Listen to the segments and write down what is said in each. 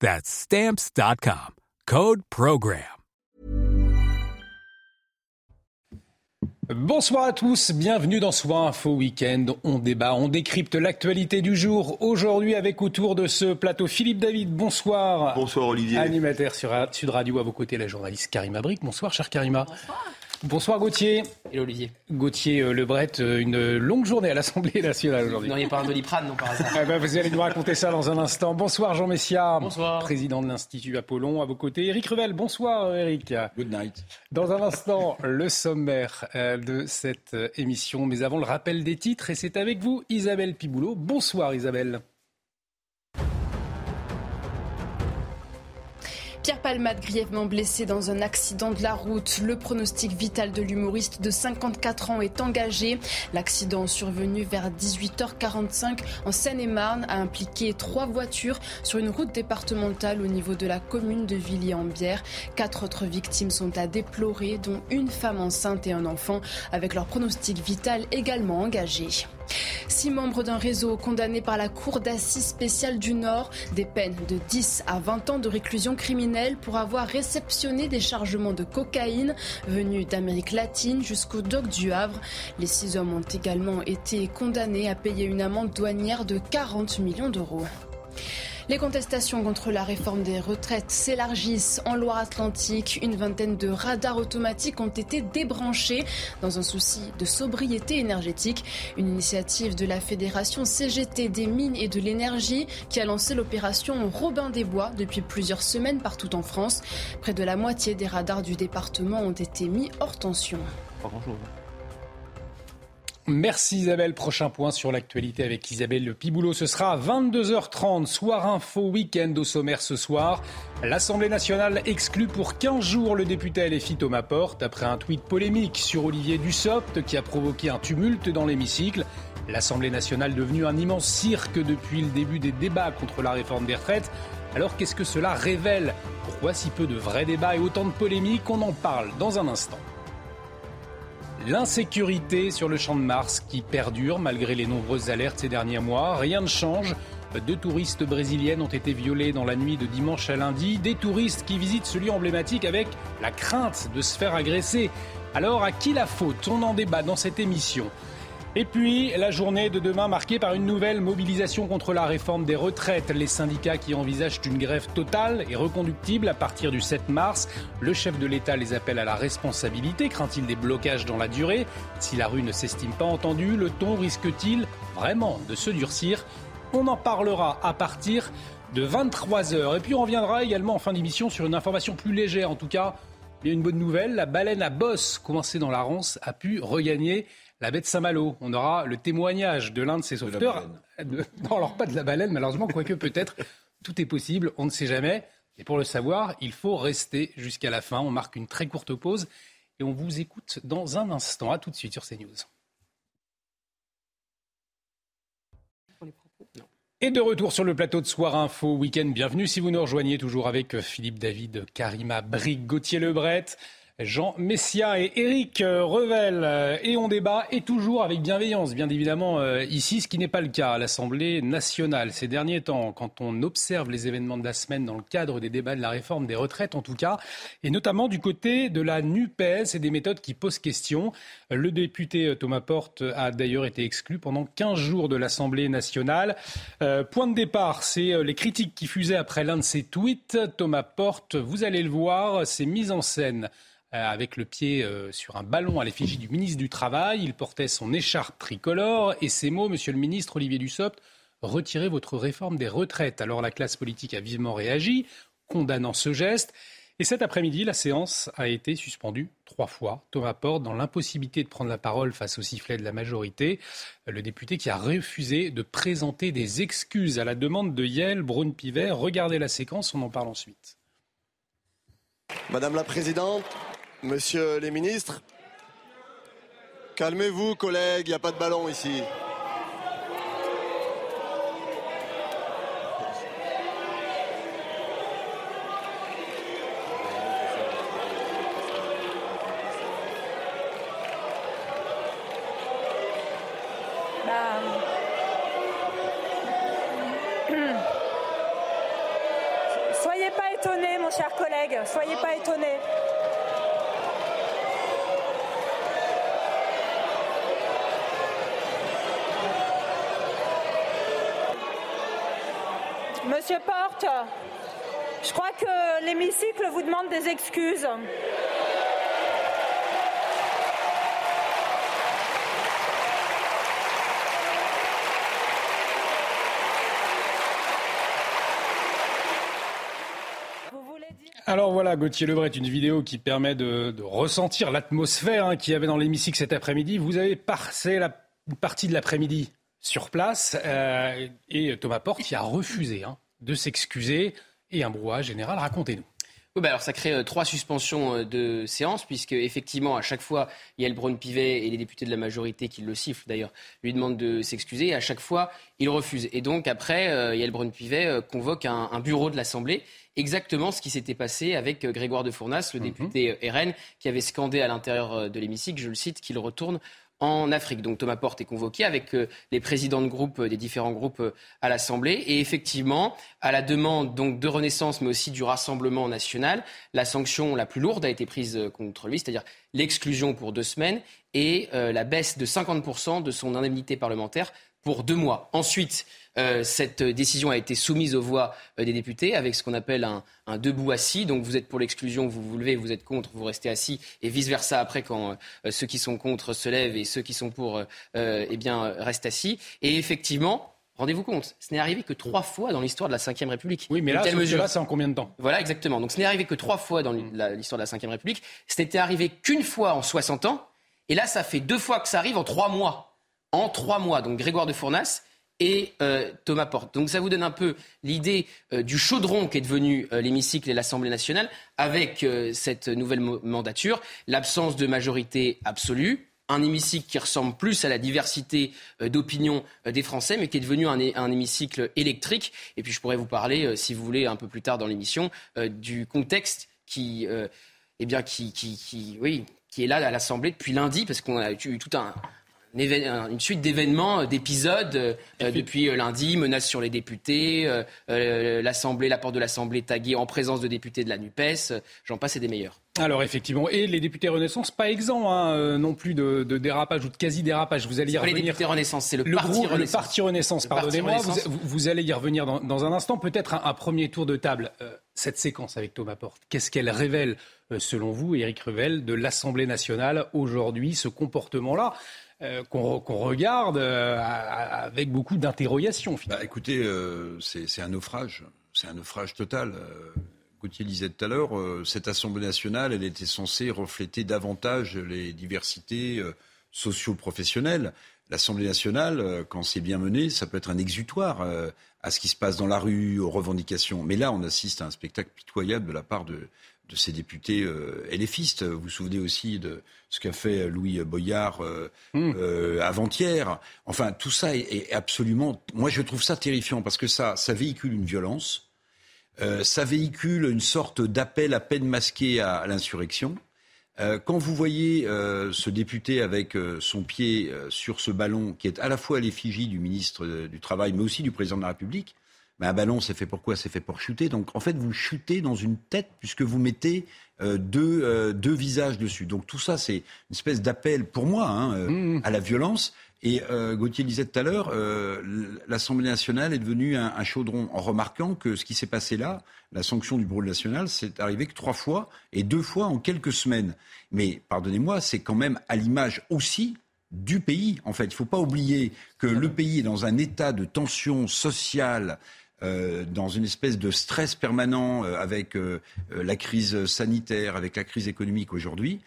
That's stamps.com. Code Program. Bonsoir à tous, bienvenue dans Soir Info Week-end. On débat, on décrypte l'actualité du jour. Aujourd'hui, avec autour de ce plateau Philippe David. Bonsoir. Bonsoir Olivier. Animateur sur Sud Radio, à vos côtés, la journaliste Karima Brick. Bonsoir, cher Karima. Bonsoir. Bonsoir Gauthier. Et Olivier. Gauthier euh, Lebret, euh, une longue journée à l'Assemblée nationale aujourd'hui. Vous n'auriez pas un doliprane, non, par hasard Eh ben, Vous allez nous raconter ça dans un instant. Bonsoir Jean Messia. Bonsoir. Président de l'Institut Apollon. À vos côtés, Eric Revel. Bonsoir Eric. Good night. Dans un instant, le sommaire euh, de cette émission. Mais avant, le rappel des titres. Et c'est avec vous, Isabelle Piboulot. Bonsoir Isabelle. Pierre Palmade, grièvement blessé dans un accident de la route. Le pronostic vital de l'humoriste de 54 ans est engagé. L'accident survenu vers 18h45 en Seine-et-Marne a impliqué trois voitures sur une route départementale au niveau de la commune de Villiers-en-Bière. Quatre autres victimes sont à déplorer, dont une femme enceinte et un enfant, avec leur pronostic vital également engagé. Six membres d'un réseau condamnés par la Cour d'assises spéciale du Nord, des peines de 10 à 20 ans de réclusion criminelle pour avoir réceptionné des chargements de cocaïne venus d'Amérique latine jusqu'au dock du Havre. Les six hommes ont également été condamnés à payer une amende douanière de 40 millions d'euros. Les contestations contre la réforme des retraites s'élargissent en Loire-Atlantique. Une vingtaine de radars automatiques ont été débranchés dans un souci de sobriété énergétique. Une initiative de la Fédération CGT des mines et de l'énergie qui a lancé l'opération Robin des Bois depuis plusieurs semaines partout en France. Près de la moitié des radars du département ont été mis hors tension. Pas grand-chose. Merci Isabelle. Prochain point sur l'actualité avec Isabelle Piboulot. Ce sera à 22h30, soir info week-end au sommaire ce soir. L'Assemblée nationale exclut pour 15 jours le député LFI Thomas Porte après un tweet polémique sur Olivier Dussopt qui a provoqué un tumulte dans l'hémicycle. L'Assemblée nationale devenue un immense cirque depuis le début des débats contre la réforme des retraites. Alors qu'est-ce que cela révèle? Pourquoi si peu de vrais débats et autant de polémiques? On en parle dans un instant. L'insécurité sur le champ de Mars qui perdure malgré les nombreuses alertes ces derniers mois. Rien ne change. Deux touristes brésiliennes ont été violées dans la nuit de dimanche à lundi. Des touristes qui visitent ce lieu emblématique avec la crainte de se faire agresser. Alors à qui la faute? On en débat dans cette émission. Et puis, la journée de demain marquée par une nouvelle mobilisation contre la réforme des retraites. Les syndicats qui envisagent une grève totale et reconductible à partir du 7 mars. Le chef de l'État les appelle à la responsabilité. Craint-il des blocages dans la durée? Si la rue ne s'estime pas entendue, le ton risque-t-il vraiment de se durcir? On en parlera à partir de 23h. Et puis on reviendra également en fin d'émission sur une information plus légère. En tout cas, il y a une bonne nouvelle. La baleine à bosse, coincée dans la Rance, a pu regagner la baie de Saint-Malo. On aura le témoignage de l'un de ses sauveteurs. De- non, alors pas de la baleine, malheureusement, quoique peut-être. Tout est possible, on ne sait jamais. Et pour le savoir, il faut rester jusqu'à la fin. On marque une très courte pause et on vous écoute dans un instant. À tout de suite sur CNews. Et de retour sur le plateau de Soir Info Week-end. Bienvenue si vous nous rejoignez toujours avec euh, Philippe David, Karima Brick, Gauthier Lebret. Jean Messia et Éric euh, Revel. Euh, Et on débat, et toujours avec bienveillance, bien évidemment, euh, ici, ce qui n'est pas le cas à l'Assemblée nationale. Ces derniers temps, quand on observe les événements de la semaine dans le cadre des débats de la réforme des retraites, en tout cas, et notamment du côté de la NUPES et des méthodes qui posent question. Le député Thomas Porte a d'ailleurs été exclu pendant 15 jours de l'Assemblée nationale. Euh, point de départ, c'est les critiques qui fusaient après l'un de ses tweets. Thomas Porte, vous allez le voir, s'est mis en scène avec le pied sur un ballon à l'effigie du ministre du Travail. Il portait son écharpe tricolore et ces mots, Monsieur le ministre Olivier Dussopt, retirez votre réforme des retraites. Alors la classe politique a vivement réagi, condamnant ce geste. Et cet après-midi, la séance a été suspendue trois fois. Thomas Porte, dans l'impossibilité de prendre la parole face au sifflet de la majorité, le député qui a refusé de présenter des excuses à la demande de Yael Braun-Pivet. Regardez la séquence, on en parle ensuite. Madame la Présidente, Monsieur les ministres, calmez-vous collègues, il n'y a pas de ballon ici. soyez pas étonnés. Monsieur Porte, je crois que l'hémicycle vous demande des excuses. Alors voilà, Gauthier Lebret, une vidéo qui permet de, ressentir l'atmosphère hein, qu'il y avait dans l'hémicycle cet après-midi. Vous avez passé la, une partie de l'après-midi sur place euh, et Thomas Porte qui a refusé hein, de s'excuser et un brouhaha général. Racontez-nous. Oui, bah alors ça crée euh, trois suspensions euh, de séance, puisque effectivement, à chaque fois, il y a le Braun-Pivet et les députés de la majorité qui le sifflent d'ailleurs, lui demandent de s'excuser, et à chaque fois, il refuse. Et donc après, euh, Yael Braun-Pivet convoque un, un, bureau de l'Assemblée, exactement ce qui s'était passé avec Grégoire de Fournas, le mhm. député RN, qui avait scandé à l'intérieur de l'hémicycle, je le cite, qu'il retourne en Afrique. Donc Thomas Porte est convoqué avec euh, les présidents de groupe euh, des différents groupes euh, à l'Assemblée. Et effectivement, à la demande donc de Renaissance, mais aussi du Rassemblement national, la sanction la plus lourde a été prise contre lui, c'est-à-dire l'exclusion pour deux semaines et la baisse de 50% de son indemnité parlementaire pour deux mois. Ensuite, euh, cette décision a été soumise aux voix euh, des députés avec ce qu'on appelle un, debout assis. Donc vous êtes pour l'exclusion, vous vous levez, vous êtes contre, vous restez assis, et vice-versa après quand euh, ceux qui sont contre se lèvent et ceux qui sont pour eh bien, restent assis. Et effectivement, Rendez-vous compte, ce n'est arrivé que trois fois dans l'histoire de la Ve République. Oui, mais là, là c'est en combien de temps? Voilà, exactement. Donc ce n'est arrivé que trois fois dans l'histoire de la Ve République. Ce n'était arrivé qu'une fois en 60 ans. Et là, ça fait deux fois que ça arrive en trois mois en trois mois. Donc Grégoire de Fournas et euh, Thomas Porte. Donc ça vous donne un peu l'idée euh, du chaudron qu'est devenu euh, l'hémicycle et l'Assemblée nationale avec cette nouvelle mandature, l'absence de majorité absolue, un hémicycle qui ressemble plus à la diversité d'opinions des Français, mais qui est devenu un, hémicycle électrique. Et puis je pourrais vous parler, si vous voulez, un peu plus tard dans l'émission, du contexte qui, eh bien, qui, qui, oui, qui est là à l'Assemblée depuis lundi, parce qu'on a eu tout un, une suite d'événements, euh, d'épisodes euh, euh, depuis lundi, menaces sur les députés, l'Assemblée, la porte de l'Assemblée taguée en présence de députés de la NUPES, j'en passe et des meilleurs. Alors effectivement, et les députés Renaissance, pas exempts hein, non plus de, dérapage ou de quasi-dérapage. Vous allez y revenir. les députés Renaissance, c'est le, parti Renaissance. Le parti Renaissance, pardonnez-moi. Vous, allez y revenir dans, un instant. Peut-être un, premier tour de table. cette séquence avec Thomas Porte, qu'est-ce qu'elle révèle, selon vous, Éric Revel, de l'Assemblée nationale aujourd'hui, ce comportement-là? Euh, qu'on regarde euh, avec beaucoup d'interrogations. Bah, écoutez, euh, c'est un naufrage, c'est un naufrage total. Gauthier disait tout à l'heure, cette Assemblée nationale, elle était censée refléter davantage les diversités socio-professionnelles. L'Assemblée nationale, quand c'est bien mené, ça peut être un exutoire à ce qui se passe dans la rue, aux revendications. Mais là, on assiste à un spectacle pitoyable de la part de, de ces députés euh, LFistes. Vous vous souvenez aussi de ce qu'a fait Louis Boyard euh, hmm. euh, avant-hier. Enfin, tout ça est, absolument. Moi, je trouve ça terrifiant parce que ça, ça véhicule une violence, ça véhicule une sorte d'appel à peine masqué à, l'insurrection. quand vous voyez ce député avec son pied sur ce ballon qui est à la fois l'effigie du ministre du Travail, mais aussi du président de la République, Mais un ballon, c'est fait pour quoi? C'est fait pour chuter. Donc en fait, vous chutez dans une tête puisque vous mettez euh, deux, euh, deux visages dessus. Donc tout ça, c'est une espèce d'appel pour moi hein, euh, mmh. à la violence. Et Gauthier disait tout à l'heure, l'Assemblée nationale est devenue un, chaudron en remarquant que ce qui s'est passé là, la sanction du brûle national, c'est arrivé que trois fois et deux fois en quelques semaines. Mais pardonnez-moi, c'est quand même à l'image aussi du pays. En fait, il ne faut pas oublier que le pays est dans un état de tension sociale, euh, dans une espèce de stress permanent euh, avec euh, la crise sanitaire, avec la crise économique aujourd'hui.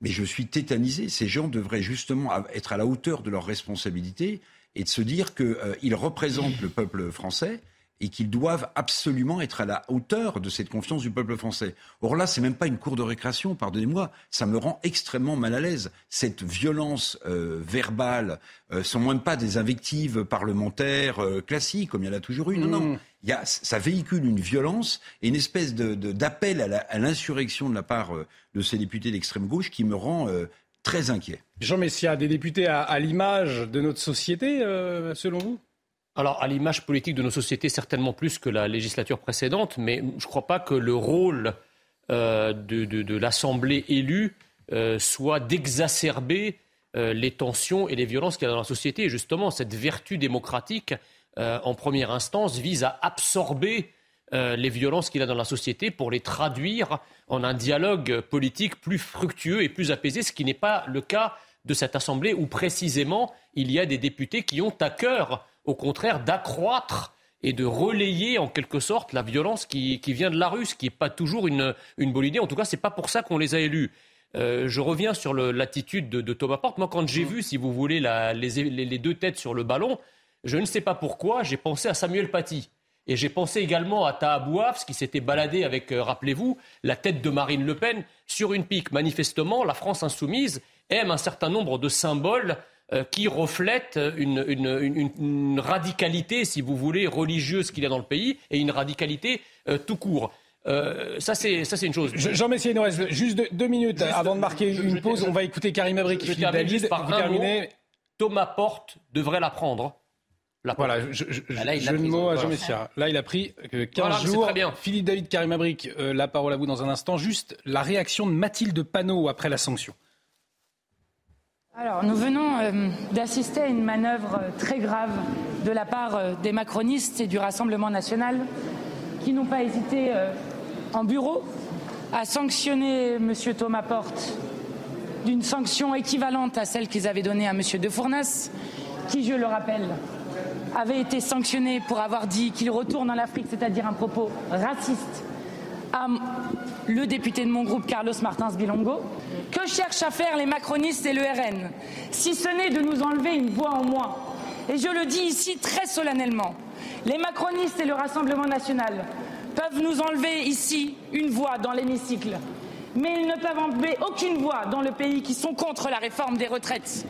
Mais je suis tétanisé. Ces gens devraient justement être à la hauteur de leurs responsabilités et de se dire qu'ils représentent le peuple français et qu'ils doivent absolument être à la hauteur de cette confiance du peuple français. Or là, c'est même pas une cour de récréation, pardonnez-moi, ça me rend extrêmement mal à l'aise. Cette violence euh, verbale, euh, sont moins pas des invectives parlementaires euh, classiques, comme il y en a toujours eu. Non, non. Mm. Il y a, ça véhicule une violence et une espèce d'appel de, à l'insurrection de la part euh, de ces députés d'extrême gauche qui me rend très inquiet. Jean Messia, des députés à, à l'image de notre société, selon vous? Alors, à l'image politique de nos sociétés, certainement plus que la législature précédente, mais je ne crois pas que le rôle euh, de, l'Assemblée élue euh, soit d'exacerber euh, les tensions et les violences qu'il y a dans la société. Et justement, cette vertu démocratique, en première instance, vise à absorber les violences qu'il y a dans la société pour les traduire en un dialogue politique plus fructueux et plus apaisé, ce qui n'est pas le cas de cette Assemblée où précisément il y a des députés qui ont à cœur au contraire d'accroître et de relayer en quelque sorte la violence qui, vient de la rue, ce qui n'est pas toujours une, bonne idée. En tout cas, ce n'est pas pour ça qu'on les a élus. Euh, je reviens sur l'attitude de, Thomas Porte. Moi, quand j'ai mmh. vu, si vous voulez, les, deux têtes sur le ballon, je ne sais pas pourquoi, j'ai pensé à Samuel Paty. Et j'ai pensé également à Tahabouaf, qui s'était baladé avec, euh, rappelez-vous, la tête de Marine Le Pen sur une pique. Manifestement, la France insoumise aime un certain nombre de symboles qui reflète une, radicalité, si vous voulez, religieuse qu'il y a dans le pays et une radicalité euh, tout court. Euh, ça, c'est une chose. Jean Messier, il nous reste juste deux, minutes avant de marquer une pause. On va écouter Karim Abrik Philippe David. Par Thomas Porte devrait la prendre. La voilà, je, je, ah, là, il a mot à Jean Messia. Là, il a pris 15 jours. Très bien. Philippe David, Karim Abrik, la parole à vous dans un instant. Juste la réaction de Mathilde Panot après la sanction. Alors, nous venons euh, d'assister à une manœuvre euh, très grave de la part euh, des macronistes et du Rassemblement national qui n'ont pas hésité en bureau à sanctionner M. Thomas Porte d'une sanction équivalente à celle qu'ils avaient donnée à M. De Fournas, qui, je le rappelle, avait été sanctionné pour avoir dit qu'il retourne en Afrique, c'est-à-dire un propos raciste à le député de mon groupe, Carlos Martins Bilongo. Que cherchent à faire les macronistes et le RN Si ce n'est de nous enlever une voix en moins. Et je le dis ici très solennellement. Les macronistes et le Rassemblement national peuvent nous enlever ici une voix dans l'hémicycle. Mais ils ne peuvent enlever aucune voix dans le pays qui sont contre la réforme des retraites.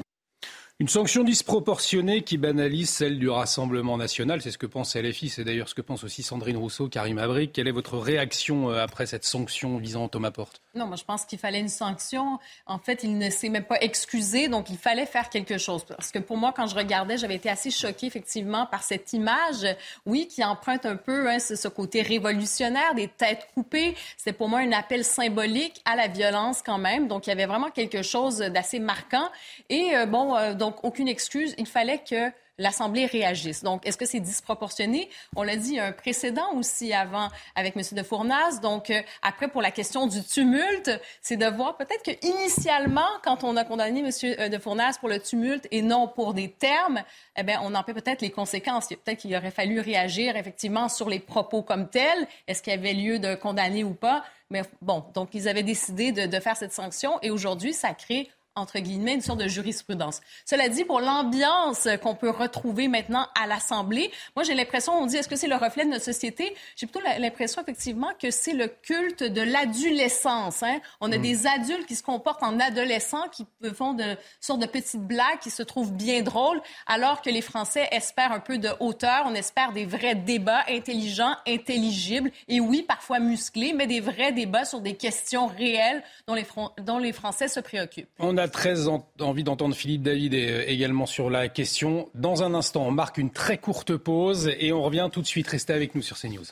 Une sanction disproportionnée qui banalise celle du Rassemblement national, c'est ce que pense LFI, c'est d'ailleurs ce que pense aussi Sandrine Rousseau, Karim Abrik. Quelle est votre réaction euh, après cette sanction visant Thomas Porte? Non, moi je pense qu'il fallait une sanction. En fait, il ne s'est même pas excusé, donc il fallait faire quelque chose. Parce que pour moi, quand je regardais, j'avais été assez choquée effectivement par cette image, oui, qui emprunte un peu hein, ce côté révolutionnaire, des têtes coupées. C'était pour moi un appel symbolique à la violence quand même. Donc il y avait vraiment quelque chose d'assez marquant. Et euh, bon, euh, donc donc aucune excuse. Il fallait que l'Assemblée réagisse. Donc, est-ce que c'est disproportionné? On l'a dit, il y a un précédent aussi avant avec M. de Fournas. Donc, euh, après, pour la question du tumulte, c'est de voir peut-être que initialement, quand on a condamné M. Euh, de Fournas pour le tumulte et non pour des termes, eh bien, on en paie peut-être les conséquences. Peut-être qu'il aurait fallu réagir effectivement sur les propos comme tels. Est-ce qu'il y avait lieu de condamner ou pas? Mais bon, donc ils avaient décidé de, de faire cette sanction et aujourd'hui, ça crée entre guillemets, une sorte de jurisprudence. Cela dit, pour l'ambiance qu'on peut retrouver maintenant à l'Assemblée, moi j'ai l'impression, on dit, est-ce que c'est le reflet de notre société? J'ai plutôt l'impression, effectivement, que c'est le culte de l'adolescence. Hein? On a mm. des adultes qui se comportent en adolescents, qui font de sortes de petites blagues, qui se trouvent bien drôles, alors que les Français espèrent un peu de hauteur, on espère des vrais débats intelligents, intelligibles, et oui, parfois musclés, mais des vrais débats sur des questions réelles dont les, dont les Français se préoccupent. On a très envie d'entendre Philippe David également sur la question. Dans un instant, on marque une très courte pause et on revient tout de suite. Restez avec nous sur CNews.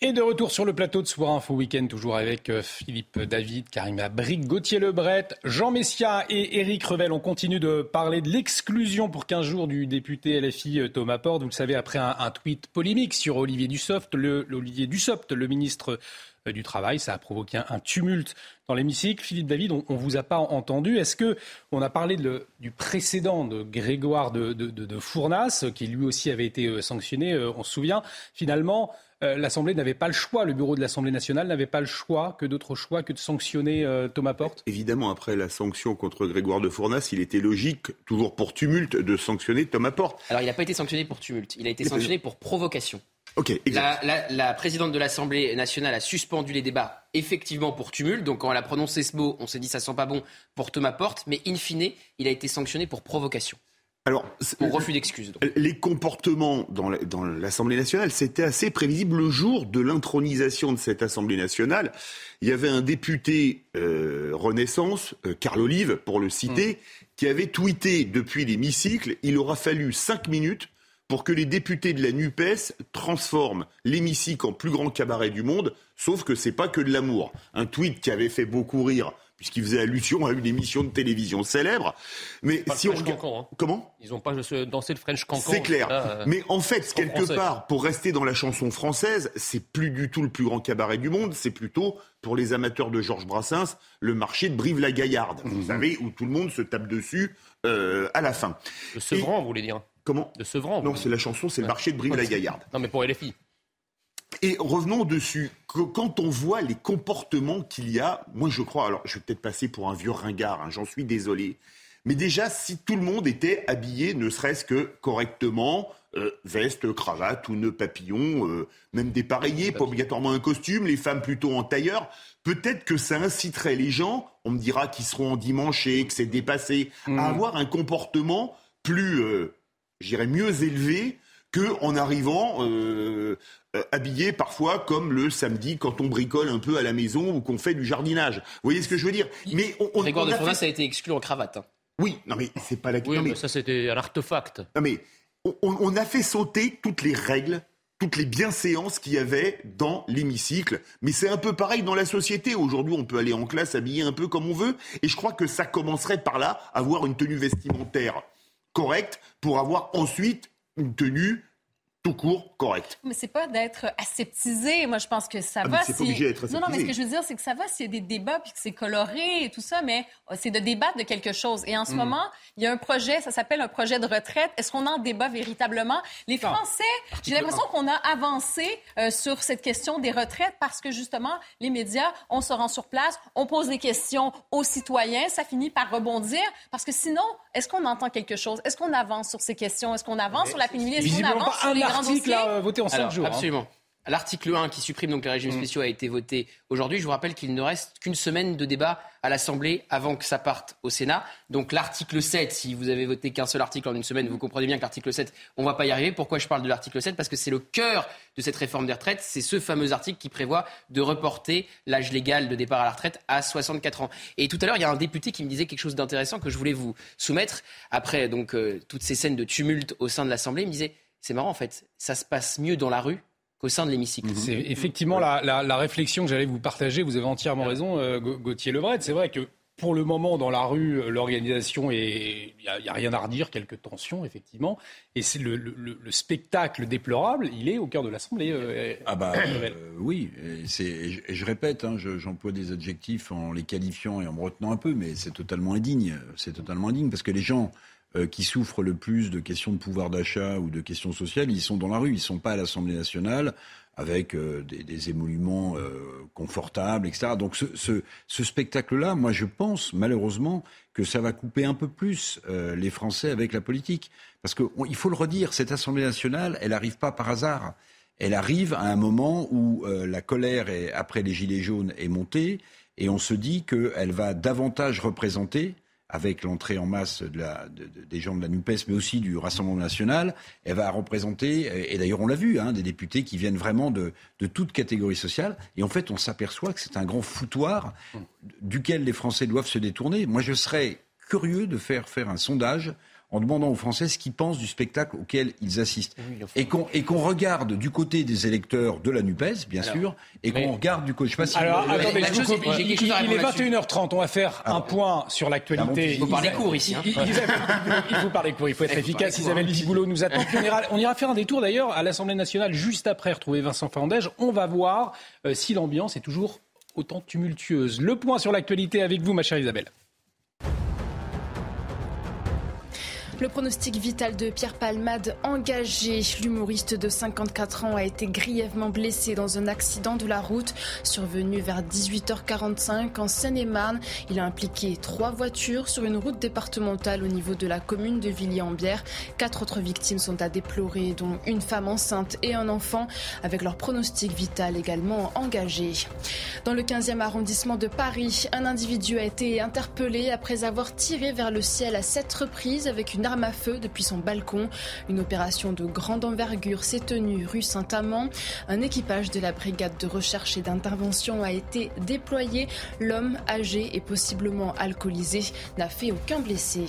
Et de retour sur le plateau de Soir Info Week-end, toujours avec euh, Philippe David, Karima Brick, Gauthier Lebret, Jean Messia et Éric Revel. On continue de parler de l'exclusion pour 15 jours du député LFI euh, Thomas Porte. Vous le savez, après un, tweet polémique sur Olivier Dussopt, le, Olivier Dussopt, le ministre euh, du Travail. Ça a provoqué un, tumulte dans l'hémicycle. Philippe David, on, ne vous a pas entendu. Est-ce que on a parlé du précédent de Grégoire de, de, Fournas, qui lui aussi avait été sanctionné, on se souvient. Finalement, euh, l'Assemblée n'avait pas le choix, le bureau de l'Assemblée nationale n'avait pas le choix, que d'autres choix, que de sanctionner euh, Thomas Porte Évidemment, après la sanction contre Grégoire de Fournas, il était logique, toujours pour tumulte, de sanctionner Thomas Porte. Alors il n'a pas été sanctionné pour tumulte, il a été sanctionné pour provocation. Ok. La, la, présidente de l'Assemblée nationale a suspendu les débats effectivement pour tumulte. Donc quand elle a prononcé ce mot, on s'est dit ça sent pas bon pour Thomas Porte, mais in fine, il a été sanctionné pour provocation. Alors, Pour refus d'excuses. Les comportements dans l'Assemblée nationale, c'était assez prévisible. Le jour de l'intronisation de cette Assemblée nationale, il y avait un député euh, Renaissance, euh, Carl Olive, pour le citer, mm. qui avait tweeté depuis l'hémicycle il aura fallu cinq minutes pour que les députés de la NUPES transforment l'hémicycle en plus grand cabaret du monde, sauf que c'est pas que de l'amour. Un tweet qui avait fait beaucoup rire puisqu'il faisait allusion à une émission de télévision célèbre. Mais si on regarde... Hein. comment? Ils n'ont pas dansé le French Cancan. C'est clair. Euh, mais en fait, quelque part, pour rester dans la chanson française, c'est plus du tout le plus grand cabaret du monde. C'est plutôt pour les amateurs de Georges Brassens le marché de Brive-la-Gaillarde. Vous mhm. savez où tout le monde se tape dessus euh, à la fin. De Sevran, vous voulez dire? Comment? De Sevran. Non, c'est la chanson, c'est le marché de Brive-la-Gaillarde. Non, mais pour LFI. Et revenons dessus. Quand on voit les comportements qu'il y a, moi je crois, alors je vais peut-être passer pour un vieux ringard, hein, j'en suis désolé, mais déjà si tout le monde était habillé ne serait-ce que correctement, euh, veste, cravate ou nœud papillon, euh, même dépareillé, pas obligatoirement un costume, les femmes plutôt en tailleur, peut-être que ça inciterait les gens, on me dira qu'ils seront en dimanche et que c'est dépassé, à mmh. avoir un comportement plus, euh, j'irais mieux élevé que en arrivant euh, habillé parfois comme le samedi quand on bricole un peu à la maison ou qu'on fait du jardinage. Vous voyez ce que je veux dire? Mais on, on, Grégoire de a été exclu en cravate. Hein. Oui, non mais c'est pas la question. Oui, mais... ça c'était un artefact. Non mais on, a fait sauter toutes les règles toutes les bienséances qu'il y avait dans l'hémicycle. Mais c'est un peu pareil dans la société. Aujourd'hui, on peut aller en classe habillé un peu comme on veut. Et je crois que ça commencerait par là, avoir une tenue vestimentaire correcte pour avoir ensuite une tenue tout court correct. Mais c'est pas d'être aseptisé. Moi, je pense que ça ah, va. C'est pas obligé d'être aseptisé. Non, non, mais ce que je veux dire, c'est que ça va s'il y a des débats puis que c'est coloré et tout ça, mais euh, c'est de débattre de quelque chose. Et en ce mm. moment, il y a un projet, ça s'appelle un projet de retraite. Est-ce qu'on en débat véritablement? Les Français, j'ai l'impression qu'on a avancé euh, sur cette question des retraites parce que justement, les médias, on se rend sur place, on pose des questions aux citoyens, ça finit par rebondir parce que sinon, est-ce qu'on entend quelque chose? Est-ce qu'on avance sur ces questions? Est-ce qu'on avance sur la pénibilité? Est-ce qu'on avance sur les dossiers? Euh, voté en 5 jours. Hein. Absolument. L'article 1 qui supprime donc les régimes mm. spéciaux a été voté aujourd'hui. Je vous rappelle qu'il ne reste qu'une semaine de débat à l'Assemblée avant que ça parte au Sénat. Donc l'article 7, si vous avez voté qu'un seul article en une semaine, vous comprenez bien que l'article 7, on ne va pas y arriver. Pourquoi je parle de l'article 7 Parce que c'est le cœur de cette réforme des retraites. C'est ce fameux article qui prévoit de reporter l'âge légal de départ à la retraite à 64 ans. Et tout à l'heure, il y a un député qui me disait quelque chose d'intéressant que je voulais vous soumettre. Après donc euh, toutes ces scènes de tumulte au sein de l'Assemblée, il me disait c'est marrant en fait, ça se passe mieux dans la rue qu'au sein de l'hémicycle. C'est effectivement la, réflexion que j'allais vous partager. Vous avez entièrement raison, euh, Gauthier Lebret. C'est vrai que pour le moment, dans la rue, euh, l'organisation est. Il n'y a, rien à redire, quelques tensions, effectivement. Et c'est le, spectacle déplorable, il est au cœur de l'Assemblée. Euh, ah, bah oui. Et, je, répète, hein, j'emploie des adjectifs en les qualifiant et en me retenant un peu, mais c'est totalement indigne. C'est totalement indigne parce que les gens qui souffrent le plus de questions de pouvoir d'achat ou de questions sociales, ils sont dans la rue, ils ne sont pas à l'Assemblée nationale avec euh, des, émoluments euh, confortables, etc. Donc ce, spectacle-là, moi je pense malheureusement que ça va couper un peu plus les Français avec la politique. Parce qu'il faut le redire, cette Assemblée nationale, elle n'arrive pas par hasard. Elle arrive à un moment où la colère après les Gilets jaunes est montée et on se dit qu'elle va davantage représenter avec l'entrée en masse des gens de la NUPES, mais aussi du Rassemblement national, elle va représenter, et d'ailleurs on l'a vu, hein, des députés qui viennent vraiment de, de toute catégorie sociale. Et en fait, on s'aperçoit que c'est un grand foutoir duquel les Français doivent se détourner. Moi, je serais curieux de faire faire un sondage en demandant aux Français ce qu'ils pensent du spectacle auquel ils assistent. et qu'on regarde du côté des électeurs de la NUPES, bien sûr, et qu'on regarde du côté... Je sais pas si Alors, attendez, il, est 21h30, on va faire un point sur l'actualité. Il faut parler court ici. Hein. Il, faut parler court, il faut être efficace. Isabelle Piboulot nous attend. on, ira, faire un détour d'ailleurs à l'Assemblée nationale juste après retrouver Vincent Fandège. On va voir euh, si l'ambiance est toujours autant tumultueuse. Le point sur l'actualité avec vous, ma chère Isabelle. Le pronostic vital de Pierre Palmade engagé. L'humoriste de 54 ans a été grièvement blessé dans un accident de la route survenu vers 18h45 en Seine-et-Marne. Il a impliqué trois voitures sur une route départementale au niveau de la commune de Villiers-en-Bière. Quatre autres victimes sont à déplorer, dont une femme enceinte et un enfant, avec leur pronostic vital également engagé. Dans le 15e arrondissement de Paris, un individu a été interpellé après avoir tiré vers le ciel à sept reprises avec une à feu depuis son balcon. Une opération de grande envergure s'est tenue rue Saint-Amand. Un équipage de la brigade de recherche et d'intervention a été déployé. L'homme, âgé et possiblement alcoolisé, n'a fait aucun blessé.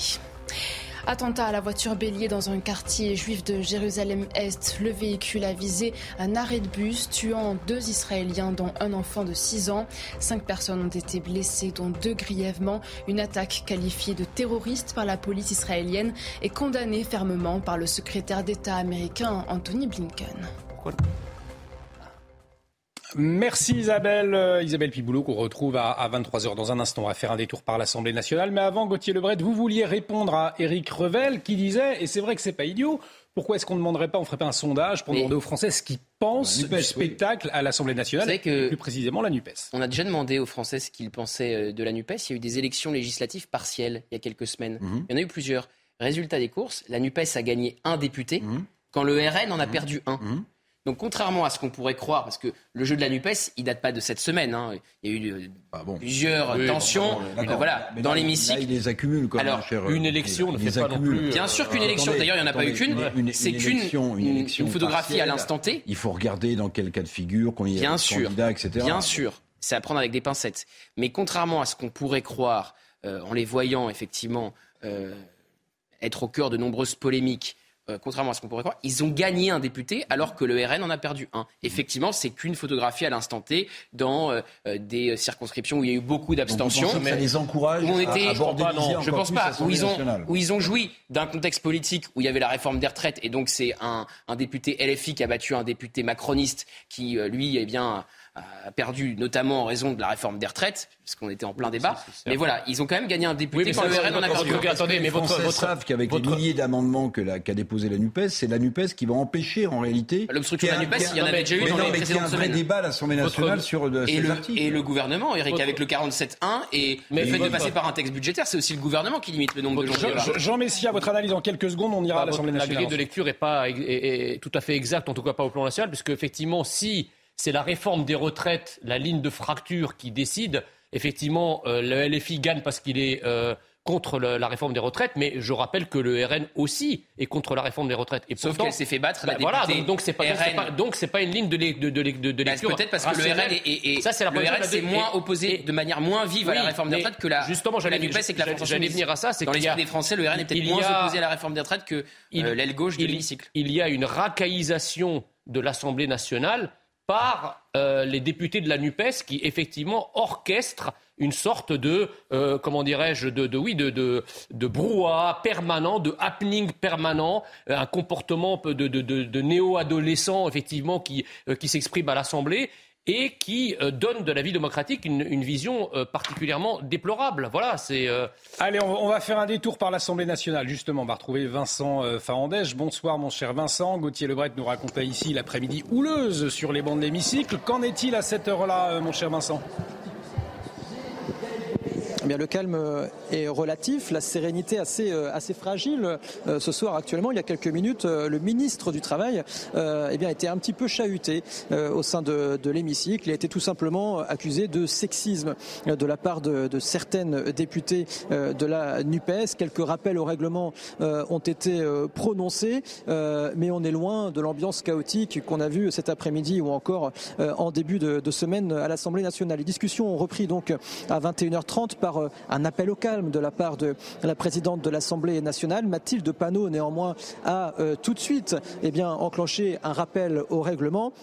Attentat à la voiture bélier dans un quartier juif de Jérusalem-Est. Le véhicule a visé un arrêt de bus, tuant deux Israéliens, dont un enfant de 6 ans. Cinq personnes ont été blessées, dont deux grièvement. Une attaque qualifiée de terroriste par la police israélienne est condamnée fermement par le secrétaire d'État américain Anthony Blinken. Merci Isabelle. Euh, Isabelle Piboulot qu'on retrouve à, 23h dans un instant. On va faire un détour par l'Assemblée nationale. Mais avant, Gauthier Lebret, vous vouliez répondre à Éric Revel qui disait, et c'est vrai que c'est pas idiot, pourquoi est-ce qu'on ne demanderait pas, on ferait pas un sondage pour demander aux Français ce qu'ils pensent du spectacle à l'Assemblée nationale, que plus précisément la NUPES On a déjà demandé aux Français ce qu'ils pensaient euh, de la NUPES. Il y a eu des élections législatives partielles il y a quelques semaines. Mhm. Il y en a eu plusieurs. Résultat des courses, la NUPES a gagné un député mhm. quand le RN en a mhm. perdu un. Donc contrairement à ce qu'on pourrait croire, parce que le jeu de la NUPES, il date pas de cette semaine. Hein. Il y a eu euh, ah plusieurs tensions voilà, dans l'hémicycle. il les accumule quand Alors, une élection ne fait pas non plus. Bien sûr qu'une élection, d'ailleurs, il n'y en a pas eu qu'une. C'est qu'une une, photographie à l'instant T. Il faut regarder dans quel cas de figure, qu'on y a sûr, candidat, etc. Bien sûr, c'est à prendre avec des pincettes. Mais contrairement à ce qu'on pourrait croire, euh, en les voyant effectivement euh, être au cœur de nombreuses polémiques, euh, contrairement à ce qu'on pourrait croire, ils ont gagné un député alors que le RN en a perdu un. Effectivement, c'est qu'une photographie à l'instant T dans euh, euh, des circonscriptions où il y a eu beaucoup d'abstention. Ça les encourage où on était, à aborder non, je pense pas, où ils, ont, où ils ont joui d'un contexte politique où il y avait la réforme des retraites et donc c'est un, un, député LFI qui a battu un député macroniste qui, lui, eh bien, a perdu notamment en raison de la réforme des retraites, puisqu'on était en plein débat. Mais voilà, ils ont quand même gagné un député quand le RN en a perdu. Attendez, mais votre, votre savent qu'avec les milliers d'amendements qu'a déposé la Nupes, c'est la Nupes qui va empêcher en réalité. L'obstruction de la Nupes, il y en avait déjà eu dans les précédentes semaines. Il y a un vrai débat à l'Assemblée nationale sur et le, articles. Et le gouvernement, Eric, avec le 47.1 et le fait de passer par un texte budgétaire, c'est aussi le gouvernement qui limite le nombre de gens. Jean Messia, votre analyse en quelques secondes, on ira à l'Assemblée nationale. La grille de lecture n'est pas tout à fait exacte, en tout cas pas au plan national, puisque effectivement, si c'est la réforme des retraites, la ligne de fracture qui décide. Effectivement, euh, le LFI gagne parce qu'il est euh, contre la réforme des retraites, mais je rappelle que le RN aussi est contre la réforme des retraites. Et Sauf qu'elle s'est fait battre. La bah, voilà, donc c'est pas, donc c'est pas, une ligne de, de, de, de bah, lecture. Peut-être parce que le RN est, ça c'est la le RN s'est moins opposé de manière moins vive à la réforme des retraites que la. Justement, j'allais venir à ça. C'est dans l'esprit des Français, le RN est peut-être moins opposé à la réforme des retraites que euh, l'aile gauche de l'hémicycle. Il y a une racaillisation de l'Assemblée nationale par euh, les députés de la NUPES qui, effectivement, orchestrent une sorte de, euh, comment dirais-je, de, oui, de, de, brouhaha permanent, de happening permanent, euh, un comportement de, de néo-adolescent, effectivement, qui, qui s'exprime à l'Assemblée et qui euh, donne de la vie démocratique une, vision euh, particulièrement déplorable. Voilà, c'est. Euh, Allez, on, va faire un détour par l'Assemblée nationale. Justement, on va retrouver Vincent Farandège. Bonsoir, mon cher Vincent. Gauthier Lebret nous racontait ici l'après-midi houleuse sur les bancs de l'hémicycle. Qu'en est-il à cette heure-là, mon cher Vincent? Le calme est relatif, la sérénité assez, assez fragile. ce soir, actuellement, il y a quelques minutes, le ministre du Travail eh bien, était un petit peu chahuté au sein de, l'hémicycle. Il a été tout simplement accusé de sexisme de la part de, certaines députées de la NUPES. Quelques rappels au règlement ont été prononcés, mais on est loin de l'ambiance chaotique qu'on a vue cet après-midi ou encore en début de, de semaine à l'Assemblée nationale. Les discussions ont repris donc à 21h30 par un appel au calme de la part de la présidente de l'Assemblée nationale. Mathilde Panot, néanmoins, a tout de suite eh enclenché un rappel au règlement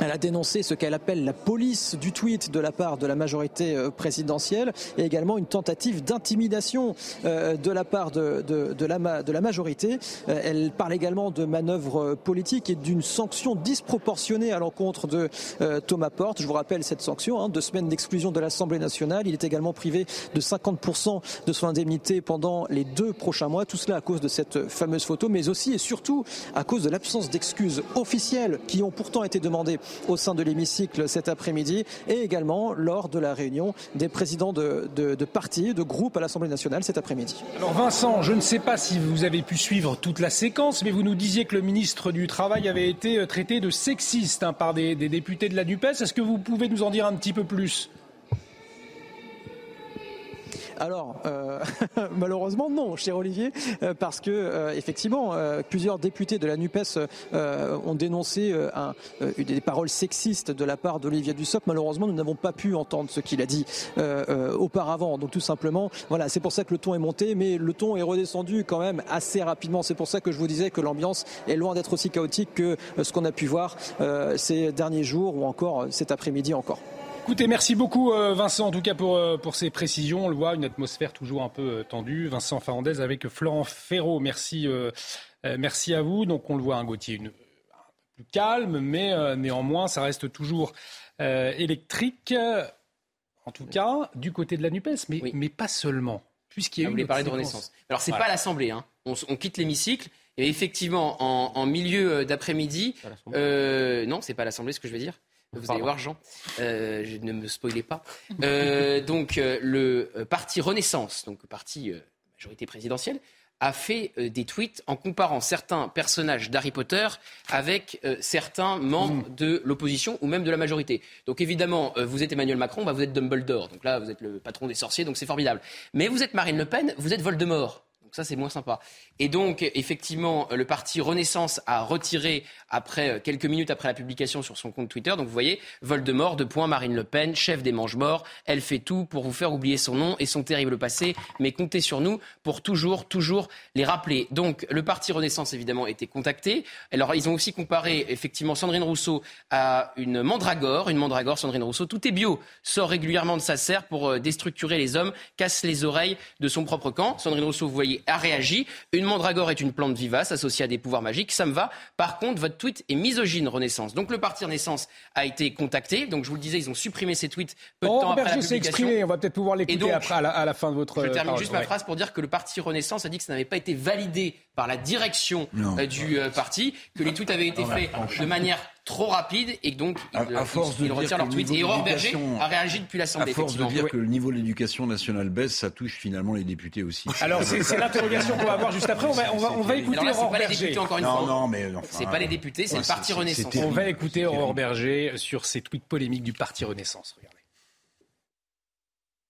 elle a dénoncé ce qu'elle appelle la police du tweet de la part de la majorité euh, présidentielle et également une tentative d'intimidation euh, de la part de, de, de, la, de la majorité. Euh, elle parle également de manœuvres politiques et d'une sanction disproportionnée à l'encontre de Thomas Porte. Je vous rappelle cette sanction, hein, deux semaines d'exclusion de l'Assemblée nationale. Il est également privé de 50% de son indemnité pendant les deux prochains mois. Tout cela à cause de cette fameuse photo, mais aussi et surtout à cause de l'absence d'excuses officielles qui ont pourtant été demandées au sein de l'hémicycle cet après-midi et également lors de la réunion des présidents de, de, partis, de groupes à l'Assemblée nationale cet après-midi. Alors Vincent, je ne sais pas si vous avez pu suivre toute la séquence, mais vous nous disiez que le ministre du Travail avait été euh, traité de sexiste hein, par des, des députés de la NUPES. Est-ce que vous pouvez nous en dire un petit peu plus? Alors, euh, malheureusement, non, cher Olivier, euh, parce que euh, effectivement, plusieurs députés de la Nupes ont dénoncé des paroles sexistes de la part d'Olivier Dussopt. Malheureusement, nous n'avons pas pu entendre ce qu'il a dit auparavant. Donc, tout simplement, voilà, c'est pour ça que le ton est monté, mais le ton est redescendu quand même assez rapidement. C'est pour ça que je vous disais que l'ambiance est loin d'être aussi chaotique que ce qu'on a pu voir ces derniers jours ou encore cet après-midi encore. Écoutez, merci beaucoup euh, Vincent, en tout cas pour, euh, pour ces précisions. On le voit, une atmosphère toujours un peu euh, tendue. Vincent Fernandez avec Florent Ferraud. Merci, merci à vous. Donc on le voit, un hein, Gauthier, une, un peu plus calme, mais néanmoins, ça reste toujours électrique. En tout cas, du côté de la NUPES, mais, oui. mais pas seulement. Puisqu'il y a ah, eu vous parler de Renaissance. Alors, c'est voilà. pas l'Assemblée. Hein. On, on, quitte l'hémicycle. Et effectivement, en, en milieu d'après-midi, euh, non, c'est pas l'Assemblée, ce que je veux dire. Vous allez voir, Jean. Euh, je ne me spoilez pas. Euh, donc, euh, le parti Renaissance, donc le parti majorité présidentielle, a fait des tweets en comparant certains personnages d'Harry Potter avec certains membres mmh. de l'opposition ou même de la majorité. Donc évidemment, vous êtes Emmanuel Macron, bah, vous êtes Dumbledore. Donc là, vous êtes le patron des sorciers, donc c'est formidable. Mais vous êtes Marine Le Pen, vous êtes Voldemort. Ça, c'est moins sympa. Et donc, effectivement, le parti Renaissance a retiré, après euh, quelques minutes après la publication sur son compte Twitter, donc vous voyez, Voldemort, de point Marine Le Pen, chef des mange-morts, elle fait tout pour vous faire oublier son nom et son terrible passé, mais comptez sur nous pour toujours, toujours les rappeler. Donc, le parti Renaissance, évidemment, a été contacté. Alors, ils ont aussi comparé, effectivement, Sandrine Rousseau à une mandragore. Une mandragore, Sandrine Rousseau, tout est bio, sort régulièrement de sa serre pour euh, déstructurer les hommes, casse les oreilles de son propre camp. Sandrine Rousseau, vous voyez, a réagi. Une mandragore est une plante vivace associée à des pouvoirs magiques. Ça me va. Par contre, votre tweet est misogyne, Renaissance. Donc le parti Renaissance a été contacté. Donc je vous le disais, ils ont supprimé ces tweets peu de oh, temps après la publication. Exprimé. On va peut-être pouvoir l'écouter après à la, à la, fin de votre. Je termine parole. juste ma phrase pour dire que le parti Renaissance a dit que ça n'avait pas été validé par la direction euh, du euh, parti, que les tweets avaient été non, faits de manière trop rapide et donc à, à force ils, de ils retirent leur tweet. Et Aurore Berger a réagi depuis l'Assemblée. À force de dire oui. que le niveau de l'éducation nationale baisse, ça touche finalement les députés aussi. Alors c'est l'interrogation qu'on va avoir juste après. On va, on va, on va écouter là, Aurore pas Berger. Les députés, encore une non, fois. non, mais enfin, c'est pas les députés, c'est ouais, le parti Renaissance. On va écouter Aurore Berger sur ces tweets polémiques du parti Renaissance. Regardez.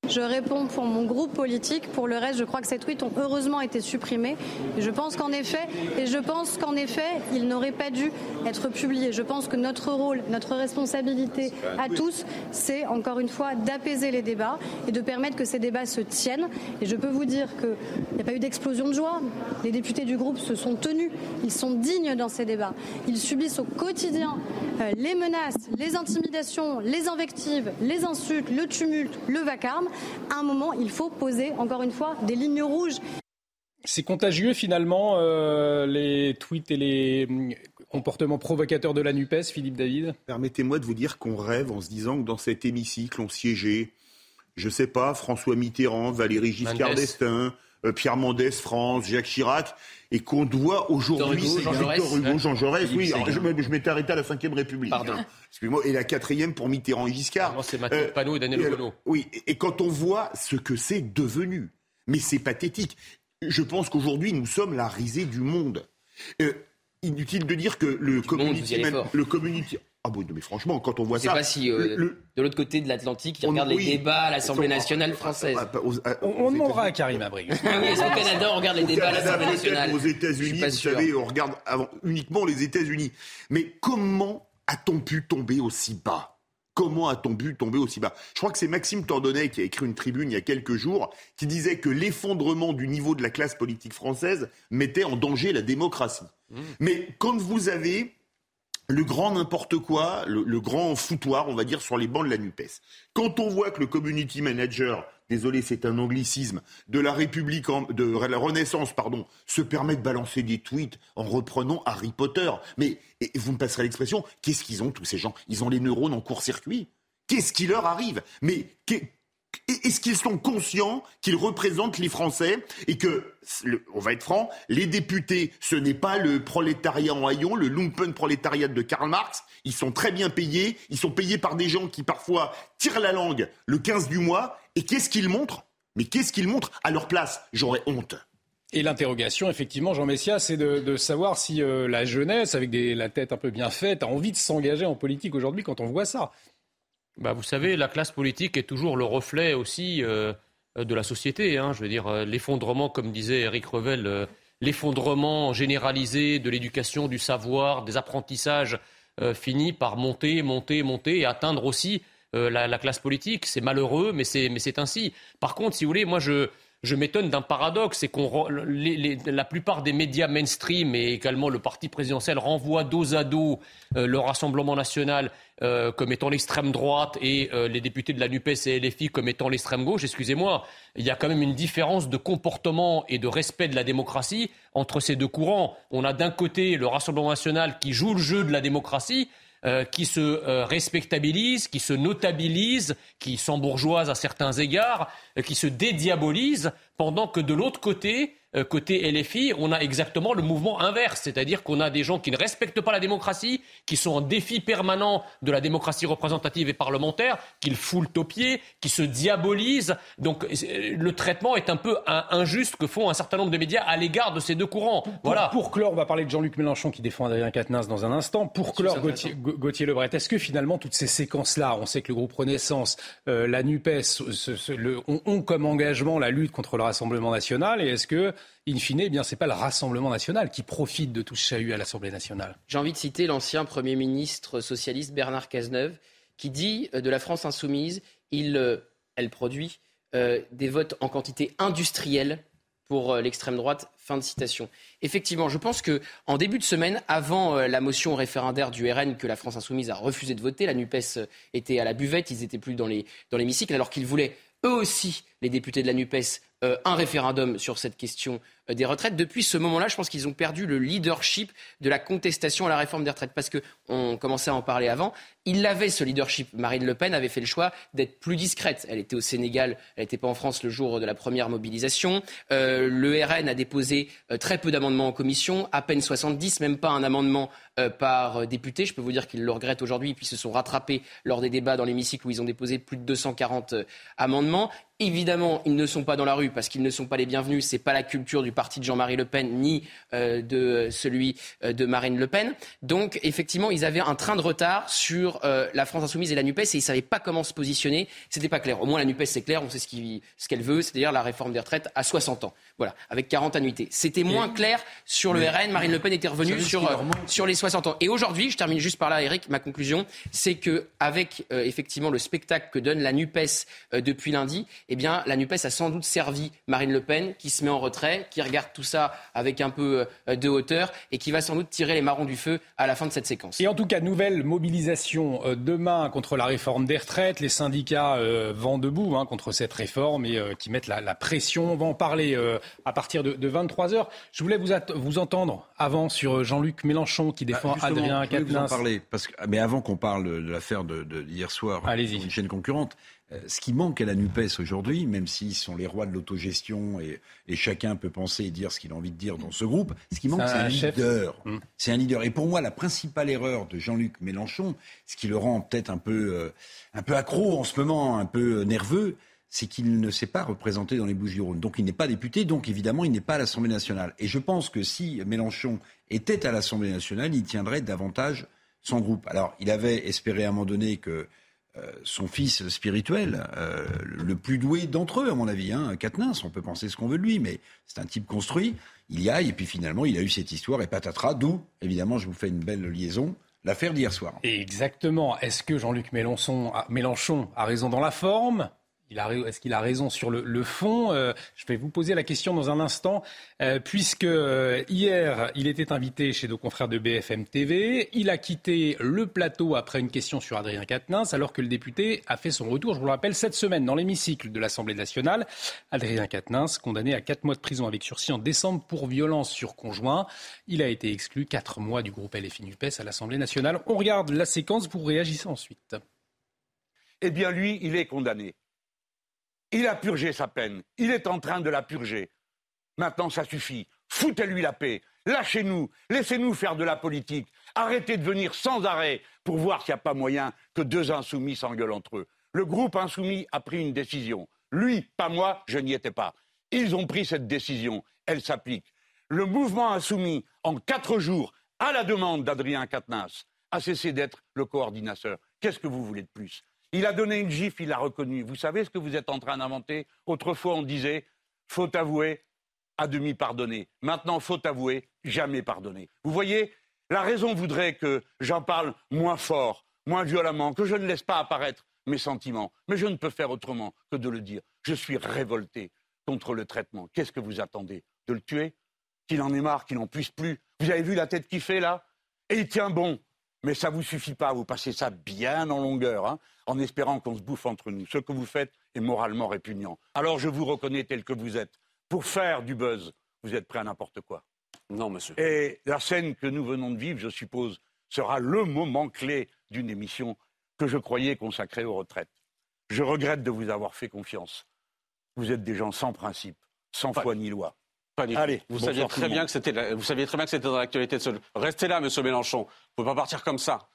Je réponds pour mon groupe politique. Pour le reste, je crois que ces tweets ont heureusement été supprimés. Et je pense qu'en effet, et je pense qu'en effet, ils n'auraient pas dû être publiés. Je pense que notre rôle, notre responsabilité à tous, c'est encore une fois d'apaiser les débats et de permettre que ces débats se tiennent. Et je peux vous dire qu'il n'y a pas eu d'explosion de joie. Les députés du groupe se sont tenus. Ils sont dignes dans ces débats. Ils subissent au quotidien euh, les menaces, les intimidations, les invectives, les insultes, le tumulte, le vacarme à un moment, il faut poser, encore une fois, des lignes rouges. C'est contagieux finalement, euh, les tweets et les mm, comportements provocateurs de la NUPES, Philippe David? Permettez-moi de vous dire qu'on rêve en se disant que dans cet hémicycle, on siégeait, je ne sais pas, François Mitterrand, Valéry Giscard d'Estaing, euh, Pierre Mendès France, Jacques Chirac, et qu'on doit aujourd'hui Victor Hugo, Jean Jaurès. Oui, je, m'étais arrêté à la Ve République. Pardon. hein. Excusez-moi, et la quatrième pour Mitterrand et Giscard. C'est Mathieu Panot et Daniel et alors-. Oui, et- et quand on voit ce que c'est devenu, mais c'est pathétique. Je pense qu'aujourd'hui, nous sommes la risée du monde. Euh, inutile de dire que le community, man- le community, ah bon, mais franchement, quand on voit Je sais ça, pas si euh, le- de l'autre côté de l'Atlantique, ils On- regardent les oui. débats à l'Assemblée nationale française. ah, On, aux on demandera à. Karim Abri. Oui, est-ce qu'au Canada, on regarde les Au débats à l'Assemblée nationale aux États-Unis, vous sûr. savez, on regarde avant, uniquement les États-Unis. Mais comment a-t-on pu tomber aussi bas? Comment a-t-on pu tomber aussi bas? Je crois que c'est Maxime Tordonnais qui a écrit une tribune il y a quelques jours qui disait que l'effondrement du niveau de la classe politique française mettait en danger la démocratie. Mais quand vous avez le grand n'importe quoi, le, grand foutoir, on va dire, sur les bancs de la NUPES. Quand on voit que le community manager, désolé, c'est un anglicisme, de la République, de la Renaissance, pardon, se permet de balancer des tweets en reprenant Harry Potter. Mais, vous me passerez l'expression, qu'est-ce qu'ils ont tous ces gens? Ils ont les neurones en court-circuit? Qu'est-ce qui leur arrive? Mais est-ce qu'ils sont conscients qu'ils représentent les Français et que, on va être franc, les députés, ce n'est pas le prolétariat en haillons, le lumpen prolétariat de Karl Marx. Ils sont très bien payés. Ils sont payés par des gens qui parfois tirent la langue le 15 du mois. Et qu'est-ce qu'ils montrent? Mais qu'est-ce qu'ils montrent À leur place, j'aurais honte. Et l'interrogation, effectivement, Jean Messia, c'est de, savoir si euh, la jeunesse, avec la tête un peu bien faite, a envie de s'engager en politique aujourd'hui quand on voit ça. Bah, vous savez, la classe politique est toujours le reflet aussi euh, de la société. hein. Je veux dire, euh, l'effondrement, comme disait Eric Revel, euh, l'effondrement généralisé de l'éducation, du savoir, des apprentissages finit par monter, monter, monter et atteindre aussi la, la classe politique. C'est malheureux, mais c'est ainsi. Par contre, si vous voulez, moi, je, je m'étonne d'un paradoxe, c'est qu'on la plupart des médias mainstream et également le parti présidentiel renvoient dos à dos euh, le Rassemblement national euh, comme étant l'extrême droite et euh, les députés de la NUPES et LFI comme étant l'extrême gauche. Excusez-moi, il y a quand même une différence de comportement et de respect de la démocratie entre ces deux courants. On a d'un côté le Rassemblement national qui joue le jeu de la démocratie euh, qui se euh, respectabilise, qui se notabilise, qui s'embourgeoise à certains égards, euh, qui se dédiabolise, pendant que de l'autre côté, côté LFI, on a exactement le mouvement inverse, c'est-à-dire qu'on a des gens qui ne respectent pas la démocratie, qui sont en défi permanent de la démocratie représentative et parlementaire, qu'ils foulent aux pieds, qui se diabolisent. Donc euh, le traitement est un peu injuste que font un certain nombre de médias à l'égard de ces deux courants. Voilà. Pour, pour clore, on va parler de Jean-Luc Mélenchon qui défend Adrien Quatennens dans un instant. Pour clore, Gauthier, Ga- Gauthier Lebret, est-ce que finalement toutes ces séquences-là, on sait que le groupe Renaissance, euh, la NUPES, ce- ce- le- ont, ont comme engagement la lutte contre le Rassemblement national et est-ce que, in fine, eh bien, c'est pas le Rassemblement national qui profite de tout ce chahut à l'Assemblée nationale J'ai envie de citer l'ancien Premier ministre socialiste Bernard Cazeneuve, qui dit euh, de la France insoumise, il, euh, elle produit euh, des votes en quantité industrielle pour l'extrême droite. Fin de citation. Effectivement, je pense que en début de semaine, avant la motion référendaire du RN que la France insoumise a refusé de voter, la Nupes était à la buvette, ils étaient plus dans les dans l'hémicycle, alors qu'ils voulaient eux aussi, les députés de la Nupes, un référendum sur cette question euh, des retraites. Depuis ce moment-là, je pense qu'ils ont perdu le leadership de la contestation à la réforme des retraites, parce que on commençait à en parler avant. Il avait ce leadership. Marine Le Pen avait fait le choix d'être plus discrète. Elle était au Sénégal, elle n'était pas en France le jour de la première mobilisation. Euh, le RN a déposé euh, très peu d'amendements en commission, à peine 70, même pas un amendement euh, par euh, député. Je peux vous dire qu'ils le regrettent aujourd'hui, puis se sont rattrapés lors des débats dans l'hémicycle où ils ont déposé plus de 240 euh, amendements. Évidemment, ils ne sont pas dans la rue parce qu'ils ne sont pas les bienvenus. C'est pas la culture du parti de Jean-Marie Le Pen ni euh, de celui euh, de Marine Le Pen. Donc, effectivement, ils avaient un train de retard sur euh, la France insoumise et la Nupes et ils savaient pas comment se positionner. C'était pas clair. Au moins, la Nupes c'est clair. On sait ce qu'elle veut, c'est-à-dire la réforme des retraites à 60 ans. Voilà, avec 40 annuités. C'était moins clair sur le RN. Marine Le Pen était revenue sur euh, les 60 ans. Et aujourd'hui, je termine juste par là, Eric, ma conclusion, c'est que avec effectivement le spectacle que donne la Nupes depuis lundi, eh bien la Nupes a sans doute servi Marine Le Pen, qui se met en retrait, qui regarde tout ça avec un peu euh, de hauteur et qui va sans doute tirer les marrons du feu à la fin de cette séquence. Et en tout cas, nouvelle mobilisation euh, demain contre la réforme des retraites. Les syndicats euh, vont debout hein, contre cette réforme et euh, qui mettent la, la pression. On va en parler euh, à partir de, de 23h. Je voulais vous, vous entendre avant sur Jean-Luc Mélenchon qui défend Ah, Adrien je voulais vous en Quatennens. parler, parce que, mais avant qu'on parle de l'affaire de, de hier soir, Allez-y. une chaîne concurrente, ce qui manque à la NUPES aujourd'hui, même s'ils sont les rois de l'autogestion et, chacun peut penser et dire ce qu'il a envie de dire dans ce groupe, ce qui manque, c'est un, leader. Hum. C'est un leader. Et pour moi, la principale erreur de Jean-Luc Mélenchon, ce qui le rend peut-être un peu, euh, un peu accro en ce moment, un peu nerveux, c'est qu'il ne s'est pas représenté dans les Bouches-du-Rhône. Donc il n'est pas député, donc évidemment il n'est pas à l'Assemblée nationale. Et je pense que si Mélenchon était à l'Assemblée nationale, il tiendrait davantage son groupe. Alors il avait espéré à un moment donné que euh, son fils spirituel, euh, le plus doué d'entre eux, à mon avis, hein, on peut penser ce qu'on veut de lui, mais c'est un type construit, il y aille, et puis finalement, il a eu cette histoire, et patatras, d'où, évidemment, je vous fais une belle liaison, l'affaire d'hier soir. Exactement. Est-ce que Jean-Luc Mélenchon a raison dans la forme? Est-ce qu'il a raison sur le, fond euh, Je vais vous poser la question dans un instant, euh, puisque euh, hier, il était invité chez nos confrères de BFM TV. Il a quitté le plateau après une question sur Adrien Quatennens, alors que le député a fait son retour, je vous le rappelle, cette semaine dans l'hémicycle de l'Assemblée nationale. Adrien Quatennens, condamné à quatre mois de prison avec sursis en décembre pour violence sur conjoint. Il a été exclu quatre mois du groupe LFI NUPES à l'Assemblée nationale. On regarde la séquence, vous réagissez ensuite. Eh bien, lui, il est condamné. Il a purgé sa peine. Il est en train de la purger. Maintenant, ça suffit. Foutez-lui la paix. Lâchez-nous. Laissez-nous faire de la politique. Arrêtez de venir sans arrêt pour voir s'il n'y a pas moyen que deux insoumis s'engueulent entre eux. Le groupe insoumis a pris une décision. Lui, pas moi, je n'y étais pas. Ils ont pris cette décision. Elle s'applique. Le mouvement insoumis, en quatre jours, à la demande d'Adrien Quatennens, a cessé d'être le coordinateur. Qu'est-ce que vous voulez de plus? Il a donné une gifle, il l'a reconnu. Vous savez ce que vous êtes en train d'inventer? Autrefois, on disait faut avouer, à demi pardonner. Maintenant, faut avouer, jamais pardonner. Vous voyez, la raison voudrait que j'en parle moins fort, moins violemment, que je ne laisse pas apparaître mes sentiments. Mais je ne peux faire autrement que de le dire. Je suis révolté contre le traitement. Qu'est-ce que vous attendez? De le tuer? Qu'il en ait marre, qu'il n'en puisse plus Vous avez vu la tête qu'il fait là? Et il tient bon. Mais ça ne vous suffit pas, vous passez ça bien en longueur, hein, en espérant qu'on se bouffe entre nous. Ce que vous faites est moralement répugnant. Alors je vous reconnais tel que vous êtes. Pour faire du buzz, vous êtes prêt à n'importe quoi. Non, monsieur. Et la scène que nous venons de vivre, je suppose, sera le moment clé d'une émission que je croyais consacrée aux retraites. Je regrette de vous avoir fait confiance. Vous êtes des gens sans principe, sans foi ni loi. Allez, vous saviez, très bien que c'était, vous saviez très bien que c'était dans l'actualité de ce... Restez là, monsieur Mélenchon. Vous ne pouvez pas partir comme ça.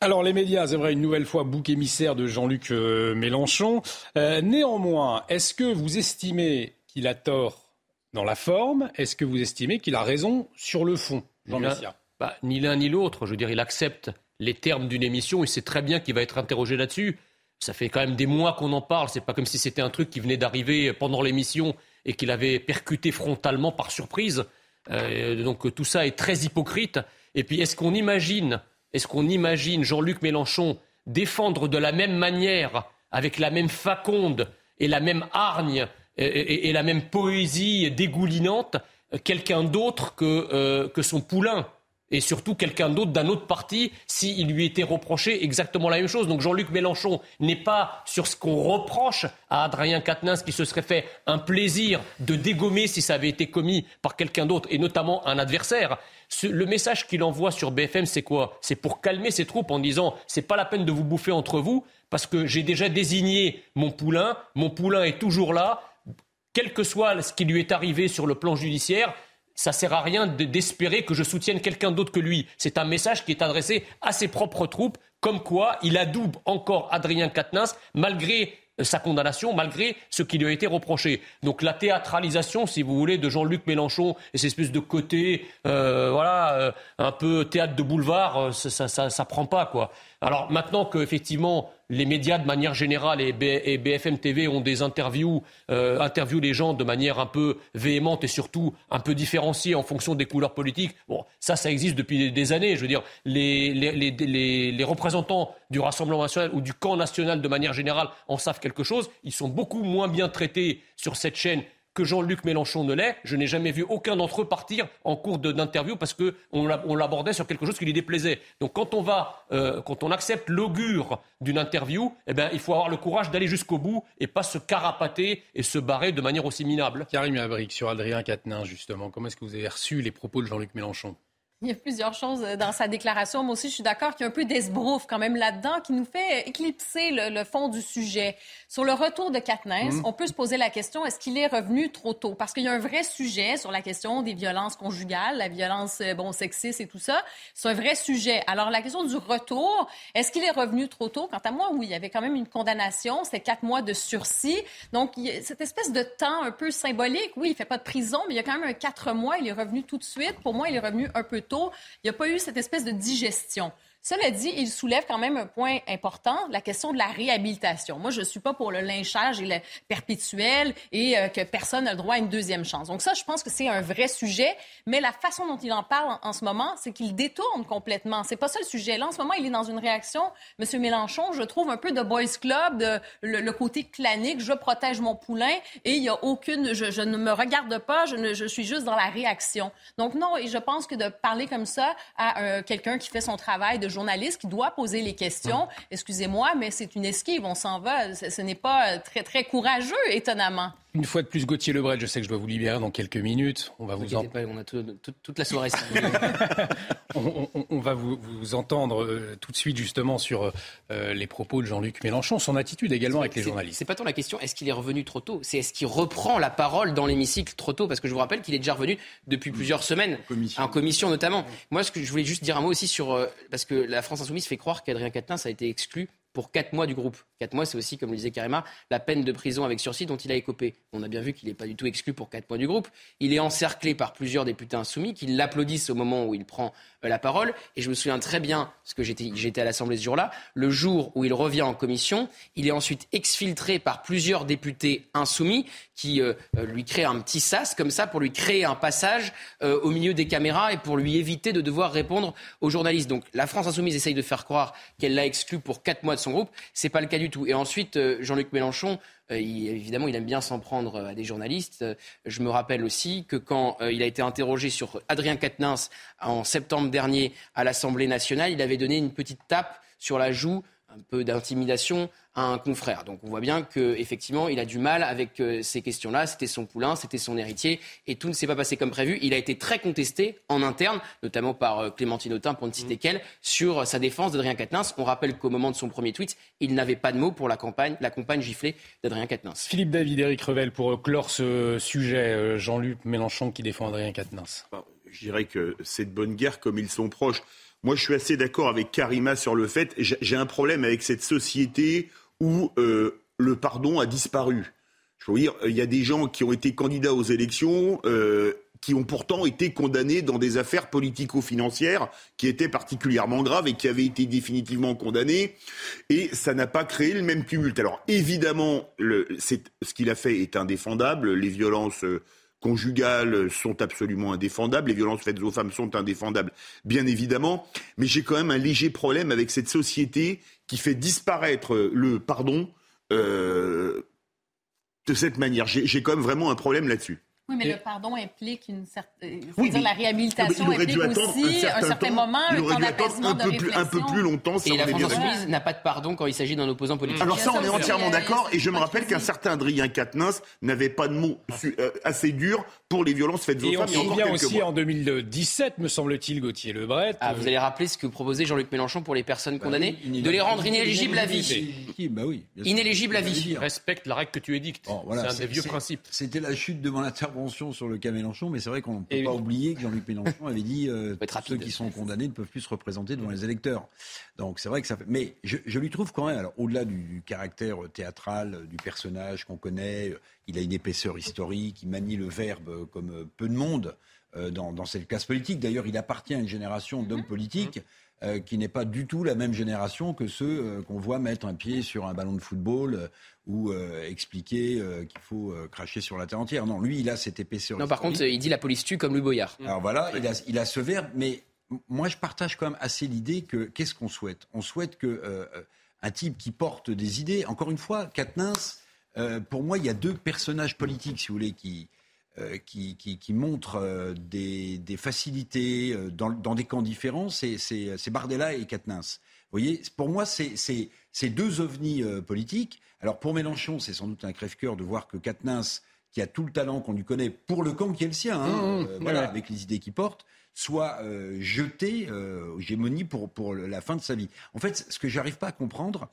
Alors les médias, c'est vrai, une nouvelle fois bouc émissaire de Jean-Luc euh, Mélenchon. Euh, néanmoins, est-ce que vous estimez qu'il a tort dans la forme? Est-ce que vous estimez qu'il a raison sur le fond, Jean Messia? bah, Ni l'un ni l'autre. Je veux dire, il accepte les termes d'une émission et sait très bien qu'il va être interrogé là-dessus. Ça fait quand même des mois qu'on en parle. C'est pas comme si c'était un truc qui venait d'arriver pendant l'émission et qu'il avait percuté frontalement par surprise. Euh, donc tout ça est très hypocrite. Et puis est-ce qu'on imagine, est-ce qu'on imagine Jean-Luc Mélenchon défendre de la même manière, avec la même faconde et la même hargne et, la même poésie dégoulinante, quelqu'un d'autre que, euh, que son poulain? Et surtout quelqu'un d'autre d'un autre parti s'il lui était reproché exactement la même chose. Donc Jean-Luc Mélenchon n'est pas sur ce qu'on reproche à Adrien Quatennens qui se serait fait un plaisir de dégommer si ça avait été commis par quelqu'un d'autre et notamment un adversaire. Le message qu'il envoie sur BFM, c'est quoi? C'est pour calmer ses troupes en disant c'est pas la peine de vous bouffer entre vous parce que j'ai déjà désigné mon poulain, mon poulain est toujours là, quel que soit ce qui lui est arrivé sur le plan judiciaire, ça sert à rien d'espérer que je soutienne quelqu'un d'autre que lui. C'est un message qui est adressé à ses propres troupes, comme quoi il adoube encore Adrien Quatennens, malgré euh, sa condamnation, malgré ce qui lui a été reproché. Donc la théâtralisation, si vous voulez, de Jean-Luc Mélenchon et cette espèce de côté, euh, voilà, euh, un peu théâtre de boulevard, ça, ça, ça, prend pas, quoi. Alors maintenant qu'effectivement les médias de manière générale et, BFM TV ont des interviews, euh, interviewent les gens de manière un peu véhémente et surtout un peu différenciée en fonction des couleurs politiques. Bon, ça, ça existe depuis des années. Je veux dire, les, les représentants du Rassemblement national ou du camp national de manière générale en savent quelque chose. Ils sont beaucoup moins bien traités sur cette chaîne que Jean-Luc Mélenchon ne l'est. Je n'ai jamais vu aucun d'entre eux partir en cours d'interview parce qu'on l'abordait sur quelque chose qui lui déplaisait. Donc quand on va, euh, quand on accepte l'augure d'une interview, eh ben, il faut avoir le courage d'aller jusqu'au bout et pas se carapater et se barrer de manière aussi minable. Karim Abric, sur Adrien Quatennens, justement, comment est-ce que vous avez reçu les propos de Jean-Luc Mélenchon? Il y a plusieurs choses euh, dans sa déclaration. Moi aussi, je suis d'accord qu'il y a un peu d'esbrouf quand même là-dedans qui nous fait éclipser le, fond du sujet. Sur le retour de Katniss, mm. on peut se poser la question, est-ce qu'il est revenu trop tôt? Parce qu'il y a un vrai sujet sur la question des violences conjugales, la violence euh, bon, sexiste et tout ça. C'est un vrai sujet. Alors, la question du retour, est-ce qu'il est revenu trop tôt? Quant à moi, oui, il y avait quand même une condamnation. C'est quatre mois de sursis. Donc, il y a cette espèce de temps un peu symbolique. Oui, il fait pas de prison, mais il y a quand même un quatre mois. Il est revenu tout de suite. Pour moi, il est revenu un peu tôt il n'y a pas eu cette espèce de digestion. Cela dit, il soulève quand même un point important, la question de la réhabilitation. Moi, je ne suis pas pour le lynchage et le perpétuel et euh, que personne n'a le droit à une deuxième chance. Donc ça, je pense que c'est un vrai sujet, mais la façon dont il en parle en, ce moment, c'est qu'il détourne complètement. C'est pas ça le sujet. Là, en ce moment, il est dans une réaction, M. Mélenchon, je trouve un peu de boys club, le, côté clanique, je protège mon poulain et il n'y a aucune, je, ne me regarde pas, je, je suis juste dans la réaction. Donc non, et je pense que de parler comme ça à euh, quelqu'un qui fait son travail de journaliste qui doit poser les questions. Excusez-moi, mais c'est une esquive. On s'en va. Ce, n'est pas très, très courageux, étonnamment. Une fois de plus, Gauthier Lebret, je sais que je dois vous libérer dans quelques minutes. On va vous, en... on a toute la soirée. on, va vous, entendre euh, tout de suite justement sur euh, les propos de Jean-Luc Mélenchon, son attitude également avec les journalistes. C'est pas tant la question est-ce qu'il est revenu trop tôt, c'est est-ce qu'il reprend la parole dans l'hémicycle trop tôt? Parce que je vous rappelle qu'il est déjà revenu depuis plusieurs semaines, en commission, en commission notamment. Moi, ce que je voulais juste dire un mot aussi sur euh, parce que la France insoumise fait croire qu'Adrien Quatennens a été exclu pour quatre mois du groupe. Quatre mois, c'est aussi, comme le disait Karima, la peine de prison avec sursis dont il a écopé. On a bien vu qu'il n'est pas du tout exclu pour quatre mois du groupe. Il est encerclé par plusieurs députés insoumis qui l'applaudissent au moment où il prend euh, la parole. Et je me souviens très bien, parce que j'étais à l'Assemblée ce jour-là, le jour où il revient en commission, il est ensuite exfiltré par plusieurs députés insoumis qui euh, euh, lui créent un petit sas comme ça pour lui créer un passage au milieu des caméras et pour lui éviter de devoir répondre aux journalistes. Donc la France insoumise essaye de faire croire qu'elle l'a exclu pour quatre mois de son groupe. C'est pas le cas du tout. Et ensuite, euh, Jean-Luc Mélenchon, euh, évidemment, il aime bien s'en prendre euh, à des journalistes. Je me rappelle aussi que quand il a été interrogé sur Adrien Quatennens en septembre dernier à l'Assemblée nationale, il avait donné une petite tape sur la joue, un peu d'intimidation un confrère. Donc on voit bien qu'effectivement, il a du mal avec euh, ces questions-là. C'était son poulain, c'était son héritier, et tout ne s'est pas passé comme prévu. Il a été très contesté en interne, notamment par euh, Clémentine Autain, pour ne citer mmh. qu'elle, sur sa défense d'Adrien Quatennens. On rappelle qu'au moment de son premier tweet, il n'avait pas de mots pour la campagne, la campagne giflée d'Adrien Quatennens. Philippe David, Eric Revel, pour clore ce sujet, euh, Jean-Luc Mélenchon qui défend Adrien Quatennens. Je dirais que c'est de bonne guerre comme ils sont proches. Moi, je suis assez d'accord avec Karima sur le fait, j'ai un problème avec cette société où euh, le pardon a disparu. Je veux dire, il y a des gens qui ont été candidats aux élections, euh, qui ont pourtant été condamnés dans des affaires politico-financières qui étaient particulièrement graves et qui avaient été définitivement condamnés. Et ça n'a pas créé le même tumulte. Alors évidemment, ce qu'il a fait est indéfendable. Les violences euh, conjugales sont absolument indéfendables, les violences faites aux femmes sont indéfendables, bien évidemment, mais j'ai quand même un léger problème avec cette société qui fait disparaître le pardon euh, de cette manière. J'ai quand même vraiment un problème là-dessus. Oui, mais le pardon implique une certaine. Euh, oui, dire, la réhabilitation implique aussi un certain, moment, un temps d'apaisement, un, peu plus, un peu plus longtemps. et la France insoumise n'a pas de pardon quand il s'agit d'un opposant politique. Alors ça, on est entièrement d'accord. Et je me rappelle qu'un certain Adrien Quatennens n'avait pas de mots euh, assez durs pour les violences faites aux femmes. Et on vient aussi en 2017, me semble-t-il, Gauthier Lebret. Ah, vous allez rappeler ce que proposait Jean-Luc Mélenchon pour les personnes bah condamnées De les rendre inéligibles à vie. Bah oui. Inéligibles à vie. Respecte la règle que tu édictes. C'est un des vieux principes. C'était la chute devant l'intervention sur le cas Mélenchon, mais c'est vrai qu'on ne peut pas oublier que Jean-Luc Mélenchon avait dit euh, ceux qui sont condamnés ne peuvent plus se représenter devant les électeurs. Donc c'est vrai que ça fait. Mais je, lui trouve quand même, alors au-delà du, caractère théâtral du personnage qu'on connaît, euh, il a une épaisseur historique, il manie le verbe comme peu de monde euh, dans, dans cette classe politique. D'ailleurs, il appartient à une génération d'hommes mhm. politiques. Euh, qui n'est pas du tout la même génération que ceux euh, qu'on voit mettre un pied sur un ballon de football euh, ou expliquer qu'il faut cracher sur la terre entière. Non, lui, il a cette épaisseur. Non, par contre, il dit la police tue comme Louis Boyard. Alors voilà, il a, il a ce verbe, mais moi, je partage quand même assez l'idée que qu'est-ce qu'on souhaite? On souhaite que un type qui porte des idées, encore une fois, Katnins, pour moi, il y a deux personnages politiques, si vous voulez, qui, euh, qui, qui, montrent euh, des, facilités euh, dans, des camps différents, c'est Bardella et Katnins. Vous voyez, pour moi, c'est deux ovnis politiques. Alors pour Mélenchon, c'est sans doute un crève-cœur de voir que Katnins, qui a tout le talent qu'on lui connaît pour le camp qui est le sien, hein, mmh, mmh. voilà, avec les idées qu'il porte, soit euh, jeté euh, aux gémonies pour, pour la fin de sa vie. En fait, ce que j'arrive pas à comprendre,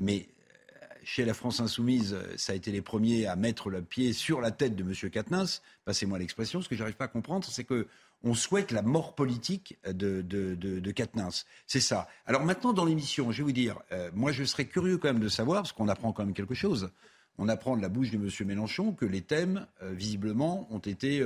mais euh, chez la France insoumise, ça a été les premiers à mettre le pied sur la tête de M. Katnins, passez-moi l'expression, ce que j'arrive pas à comprendre, c'est que on souhaite la mort politique de, de, de, de C'est ça. Alors maintenant, dans l'émission, je vais vous dire, moi je serais curieux quand même de savoir, parce qu'on apprend quand même quelque chose, on apprend de la bouche de M. Mélenchon que les thèmes, visiblement, ont été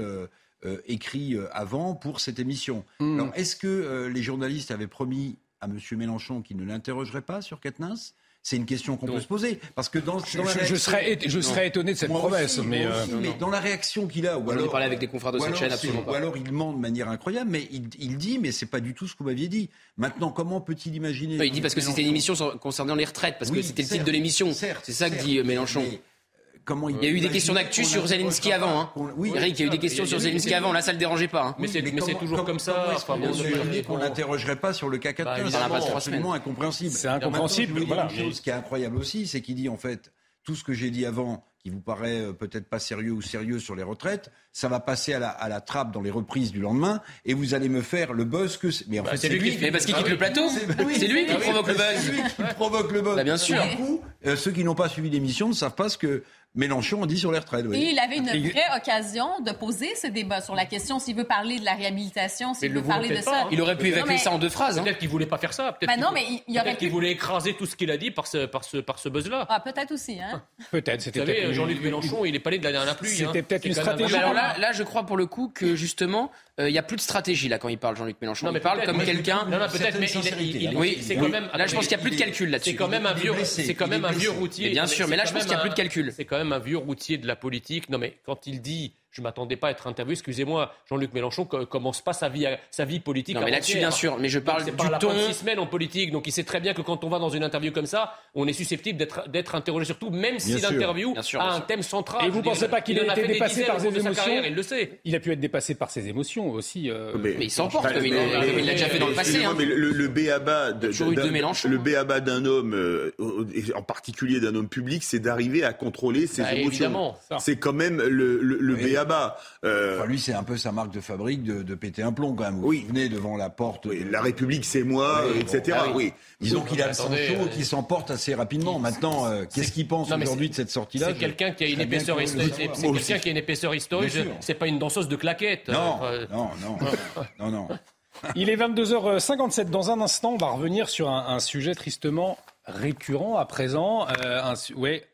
euh, écrit euh, avant pour cette émission. Hmm. Alors, est-ce que euh, les journalistes avaient promis à M. Mélenchon qu'ils ne l'interrogeraient pas sur Katnins? C'est une question qu'on peut se poser. Parce que dans, je, serais, je serais étonné de cette promesse. mais, mais dans la réaction qu'il a, ou alors, parlé avec des confrères de cette chaîne, absolument Ou alors il ment de manière incroyable, mais il, il dit, mais c'est pas du tout ce que vous m'aviez dit. Maintenant, comment peut-il imaginer Il dit parce que c'était une émission concernant les retraites, parce que c'était le titre de l'émission. C'est ça que dit Mélenchon il y a eu des questions d'actu sur Zelensky avant. Hein. Oui, Eric, il y a eu des questions sur Zelensky avant. Là, ça le dérangeait pas. Hein. Mais c'est toujours comme ça. Enfin, bien sûr. qu'on n'interrogerait pas sur le cas 4 bah, C'est absolument incompréhensible. C'est incompréhensible. Voilà. Ce qui est incroyable aussi, c'est qu'il dit en fait tout ce que j'ai dit avant qui vous paraît euh, peut-être pas sérieux ou sérieux sur les retraites, ça va passer à la, à la, trappe dans les reprises du lendemain et vous allez me faire le buzz que mais en bah, fait c'est lui, qui mais parce qu'il quitte le plateau c'est lui qui provoque le buzz c'est lui qui provoque le buzz bah, bien sûr du coup euh, ceux qui n'ont pas suivi l'émission ne savent pas ce que Mélenchon a dit sur les retraites. Oui. Et il avait une vraie occasion de poser ce débat sur la question s'il veut parler de la réhabilitation, s'il veut parler de ça. Il aurait pu évacuer ça en deux phrases. Hein. Peut-être qu'il voulait pas faire ça. Peut-être bah non, mais il, aurait qu'il voulait écraser tout ce qu'il a dit par ce, par ce, par ce buzz-là. Ah, peut-être aussi. Hein. Peut-être. C'était Vous savez, Jean-Luc Mélenchon, il est pas allé de la dernière pluie. C'était hein. peut-être une stratégie. Alors là, là, je crois pour le coup que justement, euh, il n'y a plus de stratégie là quand il parle Jean-Luc Mélenchon. Non, mais il parle comme quelqu'un. Non, non, peut-être, mais oui, c'est quand même. Là, je pense qu'il n'y a plus de calcul là-dessus. C'est quand même un vieux, c'est quand même un vieux routier. Bien sûr, mais là, je pense qu'il n'y a plus de calcul. Même un vieux routier de la politique. Non, mais quand il dit je ne m'attendais pas à être interviewé. Excusez-moi, Jean-Luc Mélenchon commence pas sa vie, sa vie politique. Non, mais là-dessus, bien sûr. Mais je parle du par ton. six semaines en politique, donc il sait très bien que quand on va dans une interview comme ça, on est susceptible d'être interrogé surtout, même si l'interview a un thème central. Et vous ne pensez pas qu'il a été dépassé par ses émotions Il le sait. Il a pu être dépassé par ses émotions aussi. Euh. Mais, il s'emporte, comme il l'a déjà fait dans le passé. Hein. Mais le, le béaba d'un homme, euh, en particulier d'un homme public, c'est d'arriver à contrôler ses bah, émotions. C'est quand même le béaba. Euh, lui, c'est un peu sa marque de fabrique de, péter un plomb quand même. Vous oui. venez devant la porte. la République, c'est moi, etc. Ah oui. Disons qu'il a le sang chaud, qu'il s'emporte assez rapidement. Maintenant, euh, qu'est-ce qu'il pense aujourd'hui de cette sortie-là C'est quelqu'un qui a une épaisseur historique. C'est quelqu'un qui a une épaisseur historique. C'est pas une danseuse de claquettes. Non, non, non, non, non. Il est 22h57. Dans un instant, on va revenir sur un, sujet tristement récurrent à présent. Euh, un, ouais,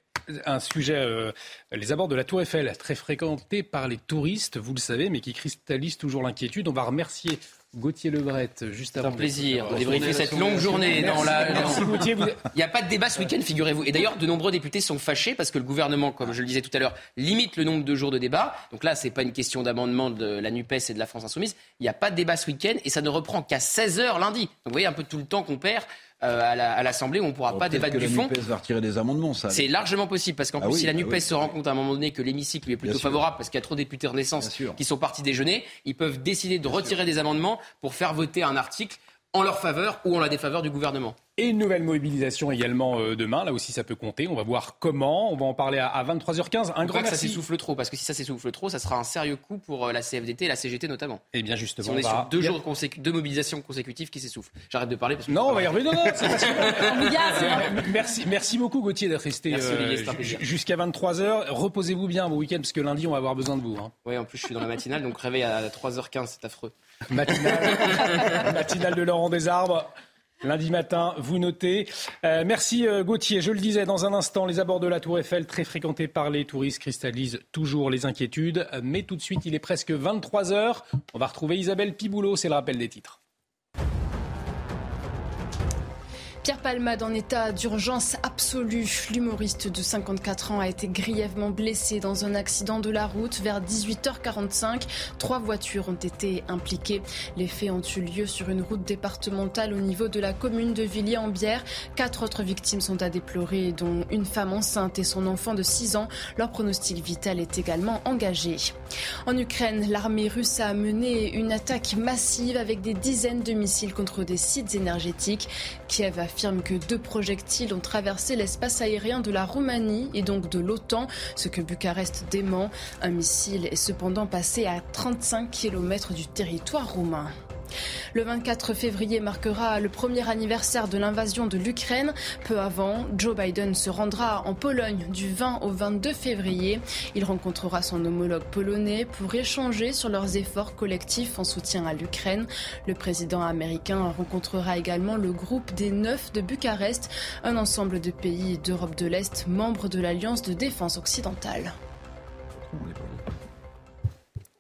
un sujet, euh, les abords de la Tour Eiffel, très fréquentés par les touristes, vous le savez, mais qui cristallise toujours l'inquiétude. On va remercier Gauthier Lebret, juste avant. C'est un plaisir de débriefer cette longue journée. Dans la... Il n'y a pas de débat ce week-end, figurez-vous. Et d'ailleurs, de nombreux députés sont fâchés parce que le gouvernement, comme je le disais tout à l'heure, limite le nombre de jours de débat. Donc là, ce n'est pas une question d'amendement de la NUPES et de la France Insoumise. Il n'y a pas de débat ce week-end et ça ne reprend qu'à 16h lundi. Donc vous voyez un peu tout le temps qu'on perd euh, à l'Assemblée où on ne pourra pas débattre du fond. La NUPES va retirer des amendements, ça. C'est largement possible parce qu'en ah plus, si la bah NUPES se rend compte à un moment donné que l'hémicycle lui est plutôt favorable parce qu'il y a trop de députés Renaissance qui sont partis déjeuner, ils peuvent décider de retirer des amendements pour faire voter un article en leur faveur ou en la défaveur du gouvernement. Et une nouvelle mobilisation également euh, demain. Là aussi, ça peut compter. On va voir comment. On va en parler à, 23h15. Un grand merci. ça s'essouffle trop, parce que si ça s'essouffle trop, ça sera un sérieux coup pour euh, la CFDT et la CGT notamment. Et eh bien justement, si on est sur deux jours de mobilisation consécutive qui s'essoufflent. J'arrête de parler parce que non, on va y revenir. Non, merci, merci beaucoup Gauthier d'être resté euh, jusqu'à 23h. Reposez-vous bien vos week-end parce que lundi, on va avoir besoin de vous. Hein. Oui, en plus, je suis dans la matinale, donc réveil à 3h15, c'est affreux. Matinale, matinale de Laurent Arbres. Lundi matin, vous notez. Euh, merci euh, Gauthier. Je le disais dans un instant, les abords de la Tour Eiffel, très fréquentés par les touristes, cristallisent toujours les inquiétudes. Mais tout de suite, il est presque 23 heures. On va retrouver Isabelle Piboulot, c'est le rappel des titres. Pierre Palmade en état d'urgence absolue. L'humoriste de 54 ans a été grièvement blessé dans un accident de la route vers 18h45. Trois voitures ont été impliquées. Les faits ont eu lieu sur une route départementale au niveau de la commune de Villiers-en-Bière. Quatre autres victimes sont à déplorer, dont une femme enceinte et son enfant de 6 ans. Leur pronostic vital est également engagé. En Ukraine, l'armée russe a mené une attaque massive avec des dizaines de missiles contre des sites énergétiques. Kiev a affirme que deux projectiles ont traversé l'espace aérien de la Roumanie et donc de l'OTAN, ce que Bucarest dément. Un missile est cependant passé à 35 km du territoire roumain. Le 24 février marquera le premier anniversaire de l'invasion de l'Ukraine. Peu avant, Joe Biden se rendra en Pologne du 20 au 22 février. Il rencontrera son homologue polonais pour échanger sur leurs efforts collectifs en soutien à l'Ukraine. Le président américain rencontrera également le groupe des neuf de Bucarest, un ensemble de pays d'Europe de l'Est membres de l'Alliance de défense occidentale.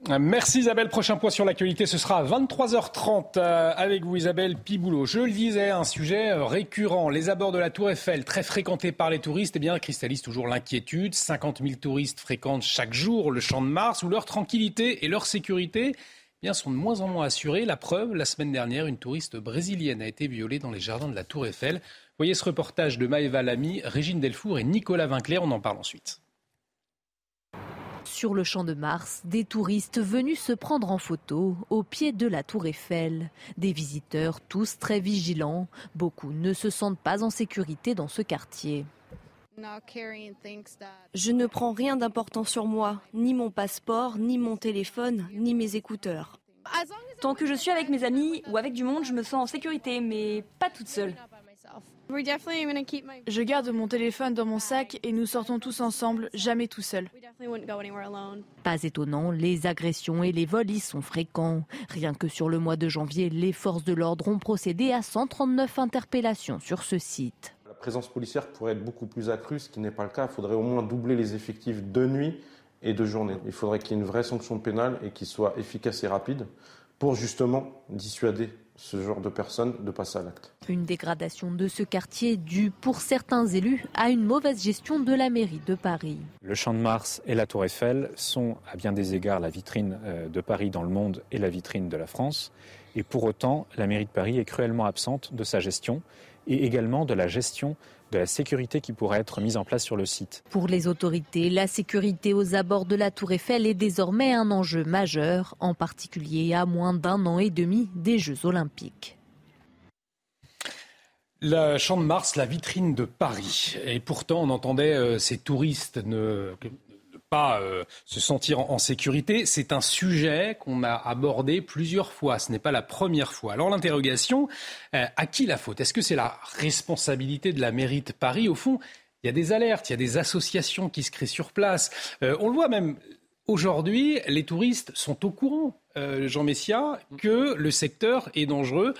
Merci Isabelle. Prochain point sur l'actualité, ce sera à 23h30 euh, avec vous Isabelle Piboulot. Je le disais, un sujet euh, récurrent. Les abords de la Tour Eiffel, très fréquentés par les touristes, eh bien, cristallise toujours l'inquiétude. 50 000 touristes fréquentent chaque jour le Champ de Mars où leur tranquillité et leur sécurité eh bien, sont de moins en moins assurées. La preuve, la semaine dernière, une touriste brésilienne a été violée dans les jardins de la Tour Eiffel. Voyez ce reportage de Maëva Lamy, Régine Delfour et Nicolas Vinclair. On en parle ensuite. Sur le champ de Mars, des touristes venus se prendre en photo au pied de la tour Eiffel. Des visiteurs tous très vigilants. Beaucoup ne se sentent pas en sécurité dans ce quartier. Je ne prends rien d'important sur moi, ni mon passeport, ni mon téléphone, ni mes écouteurs. Tant que je suis avec mes amis ou avec du monde, je me sens en sécurité, mais pas toute seule. Je garde mon téléphone dans mon sac et nous sortons tous ensemble, jamais tout seul. Pas étonnant, les agressions et les vols y sont fréquents. Rien que sur le mois de janvier, les forces de l'ordre ont procédé à 139 interpellations sur ce site. La présence policière pourrait être beaucoup plus accrue, ce qui n'est pas le cas. Il faudrait au moins doubler les effectifs de nuit et de journée. Il faudrait qu'il y ait une vraie sanction pénale et qui soit efficace et rapide pour justement dissuader ce genre de personnes de passer à l'acte. Une dégradation de ce quartier due pour certains élus à une mauvaise gestion de la mairie de Paris. Le Champ de Mars et la Tour Eiffel sont à bien des égards la vitrine euh, de Paris dans le monde et la vitrine de la France. Et pour autant, la mairie de Paris est cruellement absente de sa gestion et également de la gestion de la sécurité qui pourrait être mise en place sur le site. Pour les autorités, la sécurité aux abords de la Tour Eiffel est désormais un enjeu majeur, en particulier à moins d'un an et demi des Jeux olympiques. Le Champ de Mars, la vitrine de Paris. Et pourtant, on entendait euh, ces touristes ne, euh, se sentir en, sécurité. C'est un sujet qu'on a abordé plusieurs fois. Ce n'est pas la première fois. Alors l'interrogation, euh, à qui la faute? Est-ce que c'est la responsabilité de la mairie de Paris? Au fond, il y a des alertes, il y a des associations qui se créent sur place. Euh, on le voit même aujourd'hui, les touristes sont au courant, Jean Messia, que le secteur est dangereux.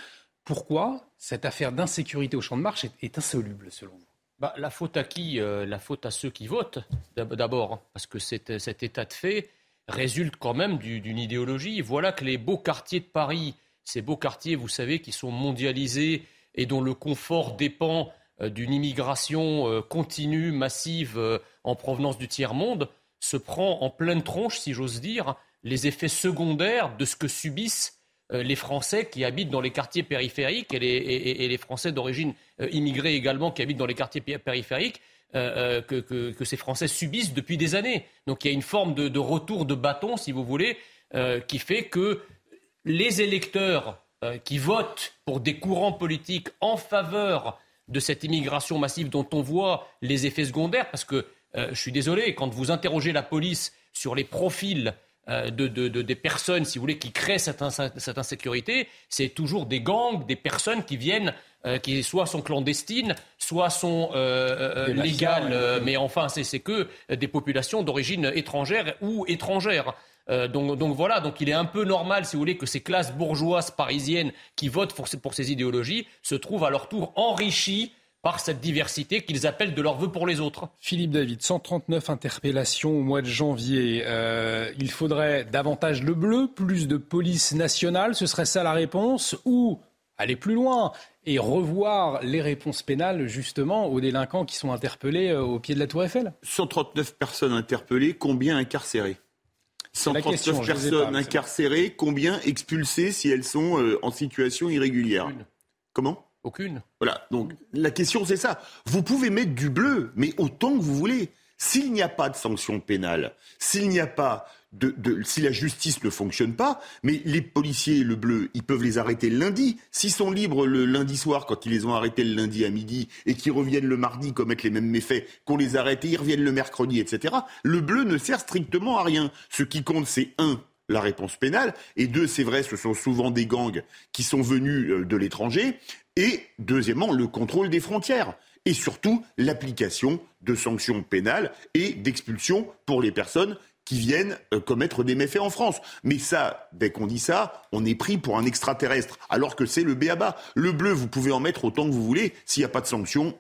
Pourquoi? Cette affaire d'insécurité au champ de marche est insoluble selon vous bah, la faute à qui euh, La faute à ceux qui votent, d'abord, hein, parce que cet, état de fait résulte quand même d'une idéologie. Voilà que les beaux quartiers de Paris, ces beaux quartiers, vous savez, qui sont mondialisés et dont le confort dépend euh, d'une immigration euh, continue, massive, en provenance du tiers-monde, se prend en pleine tronche, si j'ose dire, les effets secondaires de ce que subissent euh, les Français qui habitent dans les quartiers périphériques et les, Français d'origine euh, immigrée également qui habitent dans les quartiers périphériques. Euh, que, ces Français subissent depuis des années. Donc il y a une forme de, retour de bâton, si vous voulez, qui fait que les électeurs qui votent pour des courants politiques en faveur de cette immigration massive dont on voit les effets secondaires, parce que je suis désolé, quand vous interrogez la police sur les profils euh, de, des personnes, si vous voulez, qui créent cette, insécurité, c'est toujours des gangs, des personnes qui viennent, euh, qui soit sont clandestines, soit sont euh, légales, mais enfin, c'est que des populations d'origine étrangère ou étrangère. Donc, donc, voilà, donc il est un peu normal, si vous voulez, que ces classes bourgeoises parisiennes qui votent pour, pour ces idéologies se trouvent à leur tour enrichies par cette diversité qu'ils appellent de leur vœu pour les autres. Philippe David, 139 interpellations au mois de janvier. Euh, il faudrait davantage le bleu, plus de police nationale, ce serait ça la réponse Ou aller plus loin et revoir les réponses pénales justement aux délinquants qui sont interpellés euh, au pied de la tour Eiffel? 139 personnes interpellées, combien incarcérées? 139 personnes incarcérées, combien expulsées si elles sont euh, en situation irrégulière? Comment? Aucune. Voilà, donc la question c'est ça. Vous pouvez mettre du bleu, mais autant que vous voulez. S'il n'y a pas de sanction pénale, s'il n'y a pas de, si la justice ne fonctionne pas, mais les policiers, le bleu, ils peuvent les arrêter le lundi. S'ils sont libres le lundi soir, quand ils les ont arrêtés le lundi à midi, et qu'ils reviennent le mardi commettre les mêmes méfaits, qu'on les arrête et ils reviennent le mercredi, etc., le bleu ne sert strictement à rien. Ce qui compte, c'est un, la réponse pénale. Et deux, c'est vrai, ce sont souvent des gangs qui sont venus euh, de l'étranger. Et deuxièmement, le contrôle des frontières. Et surtout, l'application de sanctions pénales et d'expulsion pour les personnes qui viennent euh, commettre des méfaits en France. Mais ça, dès qu'on dit ça, on est pris pour un extraterrestre, alors que c'est le béaba. Le bleu, vous pouvez en mettre autant que vous voulez. S'il n'y a pas de sanctions,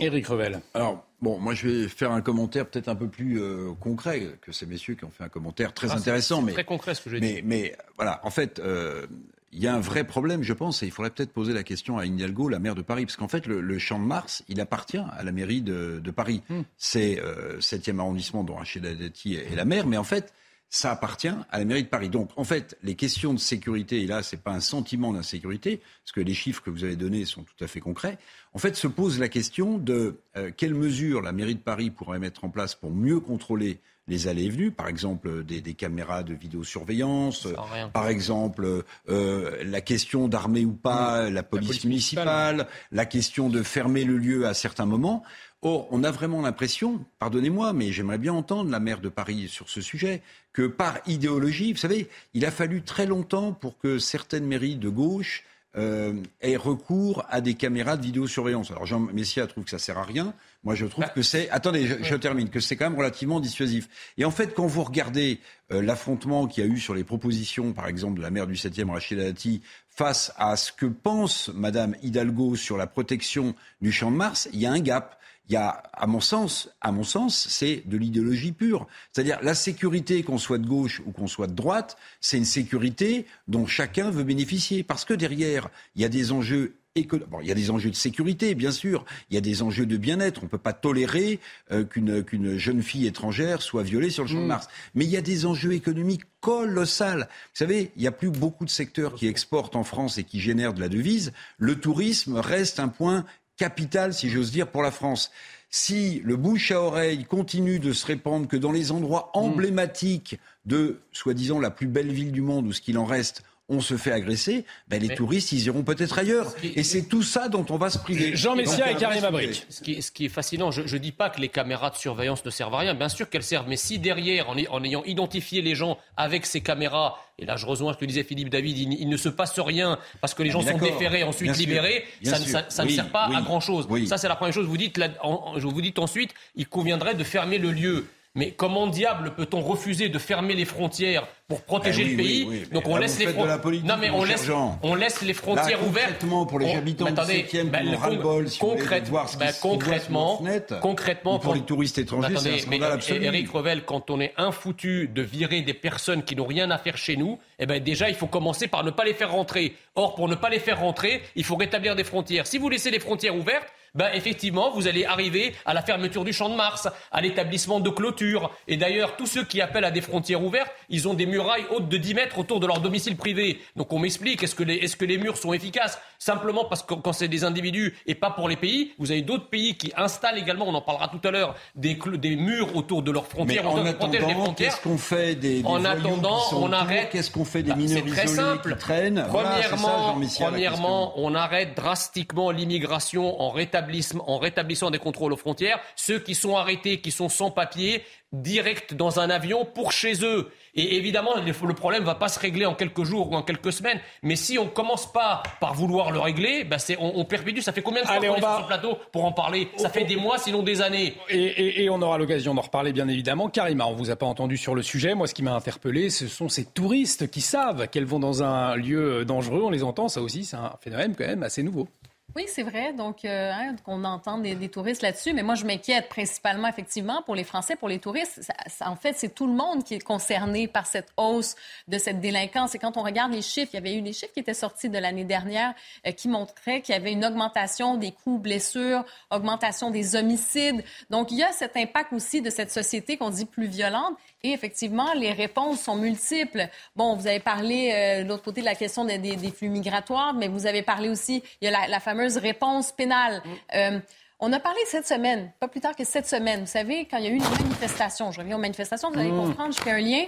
Éric Revel. Alors, bon, moi je vais faire un commentaire peut-être un peu plus euh, concret que ces messieurs qui ont fait un commentaire très Ah, intéressant. c'est mais très concret ce que j'ai mais, dit. Mais voilà, en fait, euh, il y a un vrai problème, je pense, et il faudrait peut-être poser la question à Hidalgo, la maire de Paris, parce qu'en fait, le, le Champ de Mars, il appartient à la mairie de, de Paris. Hmm. C'est euh, 7e arrondissement dont Rachida Dati est la maire, mais en fait, ça appartient à la mairie de Paris. Donc, en fait, les questions de sécurité, et là, c'est pas un sentiment d'insécurité, parce que les chiffres que vous avez donnés sont tout à fait concrets. En fait, se pose la question de euh, quelles mesures la mairie de Paris pourrait mettre en place pour mieux contrôler les allées et venues, par exemple des, des caméras de vidéosurveillance, par exemple euh, la question d'armer ou pas la police, police municipale, municipale. la question de fermer le lieu à certains moments. Or, on a vraiment l'impression, pardonnez-moi, mais j'aimerais bien entendre la maire de Paris sur ce sujet, que par idéologie, vous savez, il a fallu très longtemps pour que certaines mairies de gauche euh, aient recours à des caméras de vidéosurveillance. Alors Jean Messia trouve que ça sert à rien. Moi, je trouve que c'est. Attendez, je, je termine. Que c'est quand même relativement dissuasif. Et en fait, quand vous regardez euh, l'affrontement qu'il y a eu sur les propositions, par exemple, de la maire du 7e, Rachida Dati, face à ce que pense Madame Hidalgo sur la protection du Champ de Mars, il y a un gap. Il y a, à mon sens, à mon sens, c'est de l'idéologie pure. C'est-à-dire la sécurité, qu'on soit de gauche ou qu'on soit de droite, c'est une sécurité dont chacun veut bénéficier. Parce que derrière, il y a des enjeux Bon, il y a des enjeux de sécurité, bien sûr. Il y a des enjeux de bien-être. On ne peut pas tolérer euh, qu'une qu'une jeune fille étrangère soit violée sur le champ de Mars. Mais il y a des enjeux économiques colossaux. Vous savez, il n'y a plus beaucoup de secteurs qui exportent en France et qui génèrent de la devise. Le tourisme reste un point capital, si j'ose dire, pour la France. Si le bouche à oreille continue de se répandre que dans les endroits emblématiques de, soi-disant, la plus belle ville du monde ou ce qu'il en reste, on se fait agresser, ben les Mais- touristes, ils iront peut-être ailleurs. Et c'est tout ça dont on va se priver. Jean Messia et Karim Abrik. Ce qui, est- ce qui est fascinant, je ne dis pas que les caméras de surveillance ne servent à rien, bien sûr qu'elles servent, mais si derrière, en, ay- en ayant identifié les gens avec ces caméras, et là je rejoins ce que disait Philippe David, il, il ne se passe rien parce que les Ah, gens sont déférés, ensuite Bien libérés, Bien ça, ne- ça- sert pas oui. à grand-chose. Oui. Ça c'est la première chose. Vous dites, là, en- vous dites ensuite, il conviendrait de fermer le lieu. Mais comment diable peut-on refuser de fermer les frontières pour protéger Eh oui, le pays oui, oui, mais Donc on laisse les faites de fron- la politique, Non mais on laisse, Jean. on laisse les frontières Là, ouvertes. concrètement, pour les On- habitants mais du attendez, 7e ben, qui ont le si concrète- voir ce ben, concrètement, concrètement, ou pour quand- les touristes étrangers, c'est un Attendez, scandale mais, absolu. Eric Revel, quand on est infoutu de virer des personnes qui n'ont rien à faire chez nous, eh ben déjà il faut commencer par ne pas les faire rentrer. Or, pour ne pas les faire rentrer, il faut rétablir des frontières. Si vous laissez les frontières ouvertes, ben effectivement, vous allez arriver à la fermeture du champ de Mars, à l'établissement de clôtures. Et d'ailleurs, tous ceux qui appellent à des frontières ouvertes, ils ont des murailles hautes de 10 mètres autour de leur domicile privé. Donc on m'explique, est-ce que, les, est-ce que les murs sont efficaces? Simplement parce que quand c'est des individus et pas pour les pays, vous avez d'autres pays qui installent également, on en parlera tout à l'heure, des, cl- des murs autour de leurs Mais frontières, en protègent les attendant, frontières. qu'est-ce qu'on fait des, des En attendant, qui sont on arrête. Qu'est-ce qu'on fait des Bah, mineurs c'est très simple. qui traînent? Voilà, c'est ça, Premièrement, premièrement on arrête drastiquement l'immigration en, rétablissement- en rétablissant des contrôles aux frontières. Ceux qui sont arrêtés, qui sont sans papier, direct dans un avion pour chez eux. Et évidemment, le problème va pas se régler en quelques jours ou en quelques semaines. Mais si on commence pas par vouloir le régler, bah c'est, on, on perpétue. Ça fait combien de Allez, qu'on on est va- sur ce plateau pour en parler? Ça fait des mois, sinon des années. Et, et- et on aura l'occasion d'en reparler, bien évidemment. Karima, on vous a pas entendu sur le sujet. Moi, ce qui m'a interpellé, ce sont ces touristes qui savent qu'elles vont dans un lieu dangereux. On les entend, ça aussi, c'est un phénomène quand même assez nouveau. Oui, c'est vrai. Donc, euh, hein, qu'on entend des, touristes là-dessus. Mais moi, je m'inquiète principalement, effectivement, pour les Français, pour les touristes. En fait, c'est tout le monde qui est concerné par cette hausse de cette délinquance. Et quand on regarde les chiffres, il y avait eu des chiffres qui étaient sortis de l'année dernière euh, qui montraient qu'il y avait une augmentation des coups, blessures, augmentation des homicides. Donc, il y a cet impact aussi de cette société qu'on dit plus violente. Et effectivement, les réponses sont multiples. Bon, vous avez parlé euh, de l'autre côté de la question des, des- des flux migratoires, mais vous avez parlé aussi, il y a la, la fameuse réponse pénale. Euh, on a parlé cette semaine, pas plus tard que cette semaine. Vous savez, quand il y a eu une manifestation, je reviens aux manifestations, vous allez Mm. comprendre, je fais un lien.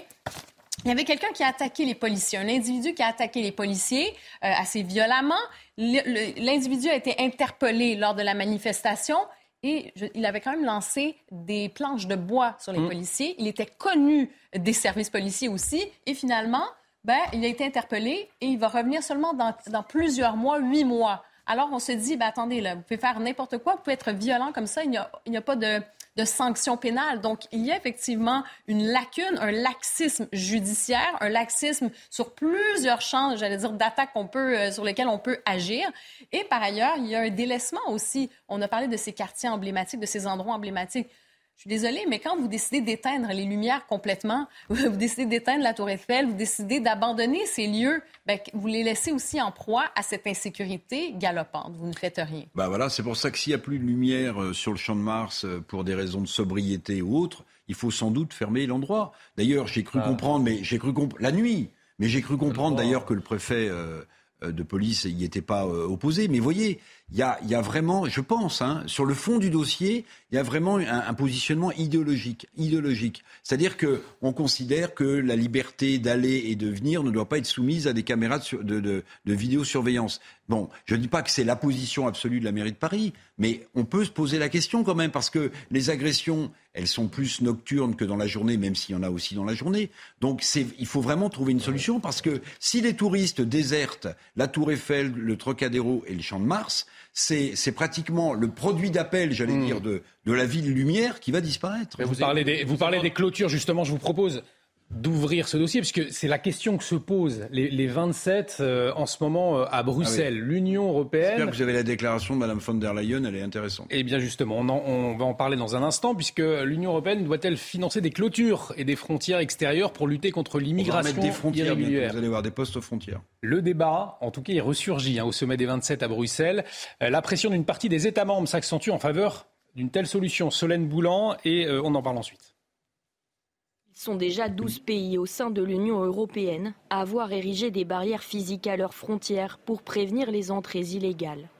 Il y avait quelqu'un qui a attaqué les policiers, un individu qui a attaqué les policiers euh, assez violemment. Le- le- L'individu a été interpellé lors de la manifestation Et il avait quand même lancé des planches de bois sur les Mm. policiers. Il était connu des services policiers aussi. Et finalement, ben, il a été interpellé et il va revenir seulement dans, dans plusieurs mois, huit mois. Alors, on se dit, ben, attendez, là, vous pouvez faire n'importe quoi, vous pouvez être violent comme ça, il n'y a, il n'y a pas de, de sanction pénale. Donc, il y a effectivement une lacune, un laxisme judiciaire, un laxisme sur plusieurs champs, j'allais dire, d'attaques euh, sur lesquels on peut agir. Et par ailleurs, il y a un délaissement aussi. On a parlé de ces quartiers emblématiques, de ces endroits emblématiques. Je suis désolée, mais quand vous décidez d'éteindre les lumières complètement, vous décidez d'éteindre la Tour Eiffel, vous décidez d'abandonner ces lieux, ben, vous les laissez aussi en proie à cette insécurité galopante. Vous ne faites rien. Bah voilà, c'est pour ça que s'il n'y a plus de lumière euh, sur le champ de Mars euh, pour des raisons de sobriété ou autres, il faut sans doute fermer l'endroit. D'ailleurs, j'ai cru Ah. comprendre, mais j'ai cru comp- la nuit, mais j'ai cru comprendre d'ailleurs que le préfet euh, euh, de police n'y était pas euh, opposé. Mais voyez, il y a, y a vraiment, je pense, hein, sur le fond du dossier, il y a vraiment un, positionnement idéologique. idéologique. C'est-à-dire que on considère que la liberté d'aller et de venir ne doit pas être soumise à des caméras de, de, de- de vidéosurveillance. Bon, je ne dis pas que c'est la position absolue de la mairie de Paris, mais on peut se poser la question quand même, parce que les agressions, elles sont plus nocturnes que dans la journée, même s'il y en a aussi dans la journée. Donc il faut vraiment trouver une solution, parce que si les touristes désertent la Tour Eiffel, le Trocadéro et le Champ de Mars, c'est, c'est pratiquement le produit d'appel, j'allais dire, de, de la ville lumière qui va disparaître. Mais vous, parlez des, vous parlez des clôtures, justement, je vous propose d'ouvrir ce dossier, puisque c'est la question que se posent les, les 27 euh, en ce moment euh, à Bruxelles. L'Union J'espère européenne... que vous avez la déclaration de Mme von der Leyen, elle est intéressante. Eh bien justement, on, en- on va en parler dans un instant, puisque l'Union européenne doit-elle financer des clôtures et des frontières extérieurs pour lutter contre l'immigration des frontières bientôt, vous allez voir des postes aux frontières. Le débat, en tout cas, il ressurgit hein, au sommet des 27 à Bruxelles. Euh, la pression d'une partie des États membres s'accentue en faveur d'une telle solution. Solène Boulan, et on en parle ensuite. Sont déjà 12 pays au sein de l'Union européenne à avoir érigé des barrières physiques à leurs frontières pour prévenir les entrées illégales.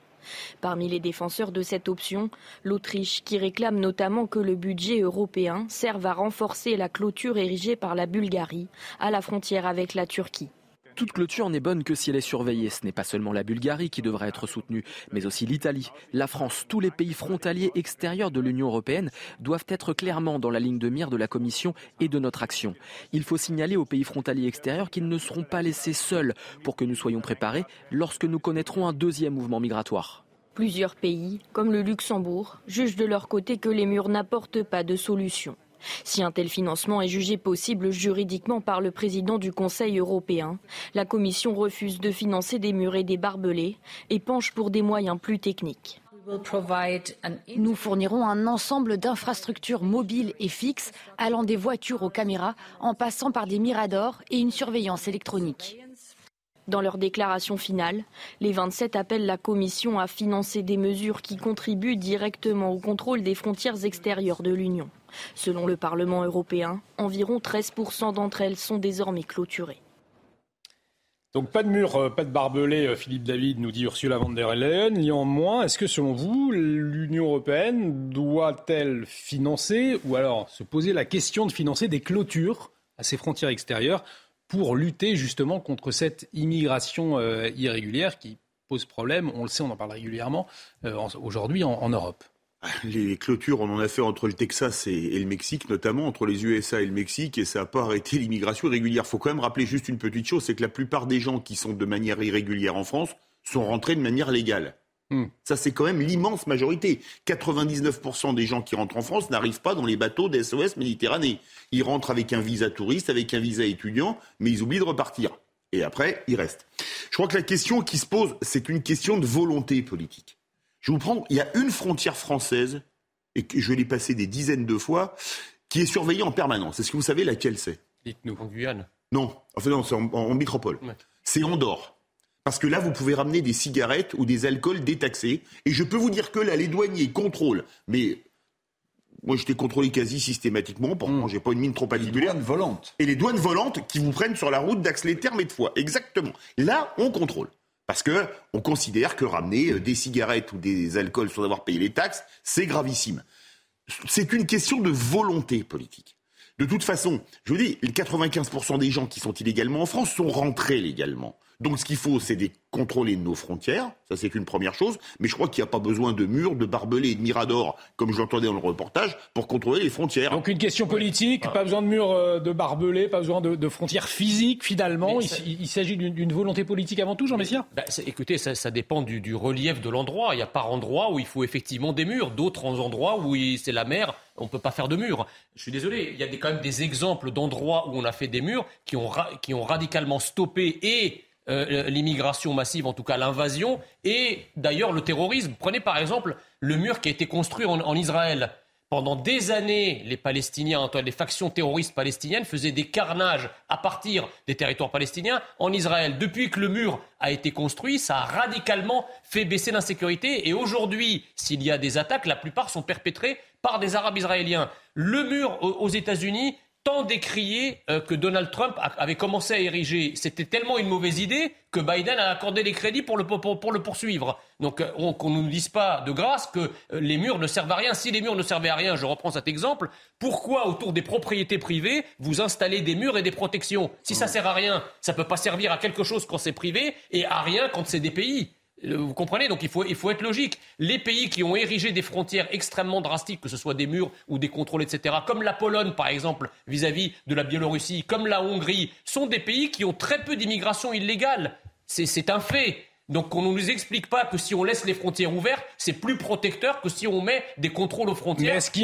Parmi les défenseurs de cette option, l'Autriche, qui réclame notamment que le budget européen serve à renforcer la clôture érigée par la Bulgarie à la frontière avec la Turquie. Toute clôture n'est bonne que si elle est surveillée. Ce n'est pas seulement la Bulgarie qui devrait être soutenue, mais aussi l'Italie, la France, tous les pays frontaliers extérieurs de l'Union européenne doivent être clairement dans la ligne de mire de la Commission et de notre action. Il faut signaler aux pays frontaliers extérieurs qu'ils ne seront pas laissés seuls pour que nous soyons préparés lorsque nous connaîtrons un deuxième mouvement migratoire. Plusieurs pays, comme le Luxembourg, jugent de leur côté que les murs n'apportent pas de solution. Si un tel financement est jugé possible juridiquement par le président du Conseil européen, la Commission refuse de financer des murs et des barbelés et penche pour des moyens plus techniques. Nous fournirons un ensemble d'infrastructures mobiles et fixes, allant des voitures aux caméras, en passant par des miradors et une surveillance électronique. Dans leur déclaration finale, les 27 appellent la Commission à financer des mesures qui contribuent directement au contrôle des frontières extérieures de l'Union. Selon le Parlement européen, environ 13% d'entre elles sont désormais clôturées. Donc pas de mur, euh, pas de barbelé, euh, Philippe David nous dit Ursula von der Leyen. Néanmoins, est-ce que selon vous, l'Union européenne doit-elle financer ou alors se poser la question de financer des clôtures à ses frontières extérieures pour lutter justement contre cette immigration euh, irrégulière qui pose problème, on le sait, on en parle régulièrement, en- aujourd'hui en Europe Les clôtures, on en a fait entre le Texas et, et le Mexique, notamment entre les USA et le Mexique, et ça n'a pas arrêté l'immigration irrégulière. Il faut quand même rappeler juste une petite chose, c'est que la plupart des gens qui sont de manière irrégulière en France sont rentrés de manière légale. Ça, c'est quand même l'immense majorité. 99% des gens qui rentrent en France n'arrivent pas dans les bateaux des SOS Méditerranée. Ils rentrent avec un visa touriste, avec un visa étudiant, mais ils oublient de repartir. Et après, ils restent. Je crois que la question qui se pose, c'est une question de volonté politique. Je vais vous prendre, il y a une frontière française, et que je l'ai passée des dizaines de fois, qui est surveillée en permanence. Est-ce que vous savez laquelle c'est? Dites-nous. En Guyane? Non, enfin non, c'est en, en métropole. C'est Andorre. Parce que là, vous pouvez ramener des cigarettes ou des alcools détaxés. Et je peux vous dire que là, les douaniers contrôlent. Mais moi, je t'ai contrôlé quasi systématiquement. Pourtant, j'ai pas une mine trop particulière. douanes volantes. Et les douanes volantes qui vous prennent sur la route d'Ax-les-Thermes et de Foix. Exactement. Là, on contrôle. Parce que on considère que ramener euh, des cigarettes ou des alcools sans avoir payé les taxes, c'est gravissime. C'est une question de volonté politique. De toute façon, je vous dis, les 95% des gens qui sont illégalement en France sont rentrés légalement. Donc ce qu'il faut, c'est des contrôler nos frontières, ça c'est une première chose, mais je crois qu'il n'y a pas besoin de murs, de barbelés et de miradors, comme je l'entendais dans le reportage, pour contrôler les frontières. Donc une question politique, pas besoin de murs euh, de barbelés, pas besoin de, frontières physiques finalement, il, s'agit d'une volonté politique avant tout, Jean Messia? bah, Écoutez, ça, dépend du, relief de l'endroit, il y a par endroit où il faut effectivement des murs, d'autres endroits où c'est la mer, on ne peut pas faire de murs. Je suis désolé, il y a quand même des exemples d'endroits où on a fait des murs qui ont, qui ont radicalement stoppé et euh, l'immigration massive, en tout cas l'invasion, et d'ailleurs le terrorisme. Prenez par exemple le mur qui a été construit en, Israël. Pendant des années, les Palestiniens, les factions terroristes palestiniennes faisaient des carnages à partir des territoires palestiniens en Israël. Depuis que le mur a été construit, ça a radicalement fait baisser l'insécurité. Et aujourd'hui, s'il y a des attaques, la plupart sont perpétrées par des Arabes israéliens. Le mur aux États-Unis, tant décrié euh, que Donald Trump avait commencé à ériger. C'était tellement une mauvaise idée que Biden a accordé les crédits pour le, pour, le poursuivre. Donc euh, qu'on ne nous dise pas de grâce que euh, les murs ne servent à rien. Si les murs ne servaient à rien, je reprends cet exemple, pourquoi autour des propriétés privées vous installez des murs et des protections? Si ça sert à rien, ça ne peut pas servir à quelque chose quand c'est privé et à rien quand c'est des pays. Vous comprenez Donc il faut, il faut être logique. Les pays qui ont érigé des frontières extrêmement drastiques, que ce soit des murs ou des contrôles, etc., comme la Pologne par exemple vis-à-vis de la Biélorussie, comme la Hongrie, sont des pays qui ont très peu d'immigration illégale. C'est un fait. Donc on ne nous explique pas que si on laisse les frontières ouvertes, c'est plus protecteur que si on met des contrôles aux frontières. Mais est-ce qu'il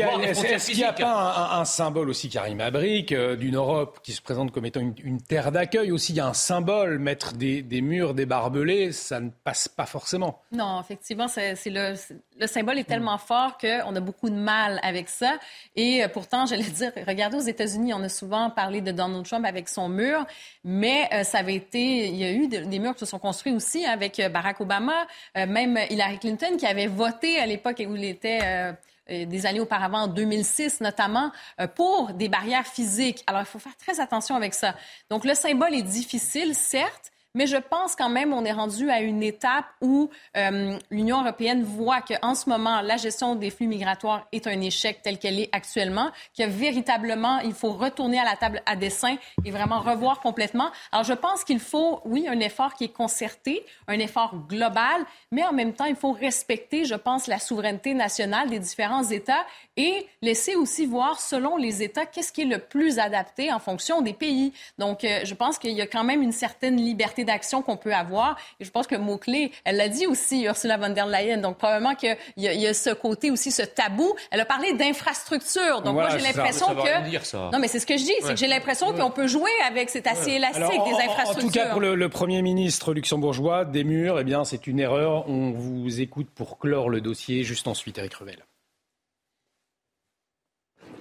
n'y a, pas un, symbole aussi, Karim Abrik, euh, d'une Europe qui se présente comme étant une, terre d'accueil aussi Il y a un symbole, mettre des, murs, des barbelés, ça ne passe pas forcément. Non, effectivement, c'est le, le symbole est tellement fort qu'on a beaucoup de mal avec ça. Et euh, pourtant, j'allais dire, regardez aux États-Unis, on a souvent parlé de Donald Trump avec son mur, mais euh, ça avait été, il y a eu des murs qui se sont construits aussi avec euh, Barack Obama, même Hillary Clinton qui avait voté à l'époque où il était des années auparavant, en 2006 notamment, pour des barrières physiques. Alors, il faut faire très attention avec ça. Donc, le symbole est difficile, certes, mais je pense quand même on est rendu à une étape où euh, l'Union européenne voit qu'en ce moment, la gestion des flux migratoires est un échec tel qu'elle est actuellement, que véritablement, il faut retourner à la table à dessin et vraiment revoir complètement. Alors, je pense qu'il faut, oui, un effort qui est concerté, un effort global, mais en même temps, il faut respecter, je pense, la souveraineté nationale des différents États et laisser aussi voir, selon les États, qu'est-ce qui est le plus adapté en fonction des pays. Donc, euh, je pense qu'il y a quand même une certaine liberté d'action qu'on peut avoir. Et je pense que mot-clé, elle l'a dit aussi, Ursula von der Leyen. Donc, probablement qu'il y, y, a ce côté aussi, ce tabou. Elle a parlé d'infrastructure. Donc, moi, j'ai l'impression que... Non, mais c'est ce que je dis. C'est que j'ai l'impression qu'on peut jouer avec... C'est assez élastique, des infrastructures. En, tout cas, pour le, Premier ministre luxembourgeois, des murs, eh bien, c'est une erreur. On vous écoute pour clore le dossier juste ensuite, Eric Revel.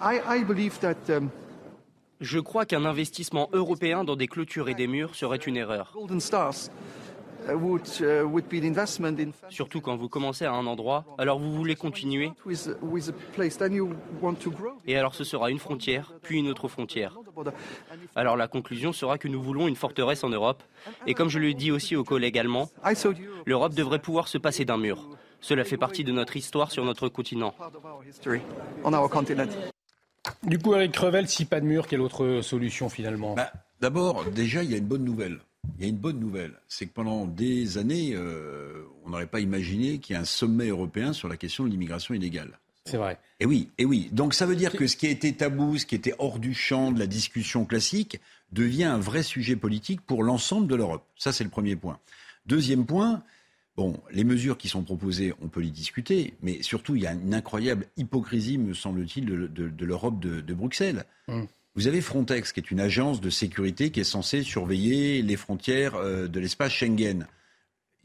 Um, je crois qu'un investissement européen dans des clôtures et des murs serait une erreur. Uh, uh, Surtout quand vous commencez à un endroit, alors vous voulez continuer. Et alors ce sera une frontière, puis une autre frontière. Alors la conclusion sera que nous voulons une forteresse en Europe. Et comme je le dis aussi aux collègues allemands, l'Europe devrait pouvoir se passer d'un mur. Cela fait partie de notre histoire sur notre continent. Du coup, Eric Crevel, si pas de mur, quelle autre solution finalement? Bah, D'abord, déjà, il y a une bonne nouvelle. Il y a une bonne nouvelle, c'est que pendant des années, euh, on n'aurait pas imaginé qu'il y ait un sommet européen sur la question de l'immigration illégale. C'est vrai. Et oui, et oui. Donc ça veut dire que ce qui était tabou, ce qui était hors du champ de la discussion classique, devient un vrai sujet politique pour l'ensemble de l'Europe. Ça, c'est le premier point. Deuxième point, Bon, les mesures qui sont proposées, on peut les discuter, mais surtout, il y a une incroyable hypocrisie, me semble-t-il, de, l'Europe de, Bruxelles. Mm. Vous avez Frontex, qui est une agence de sécurité qui est censée surveiller les frontières euh, de l'espace Schengen.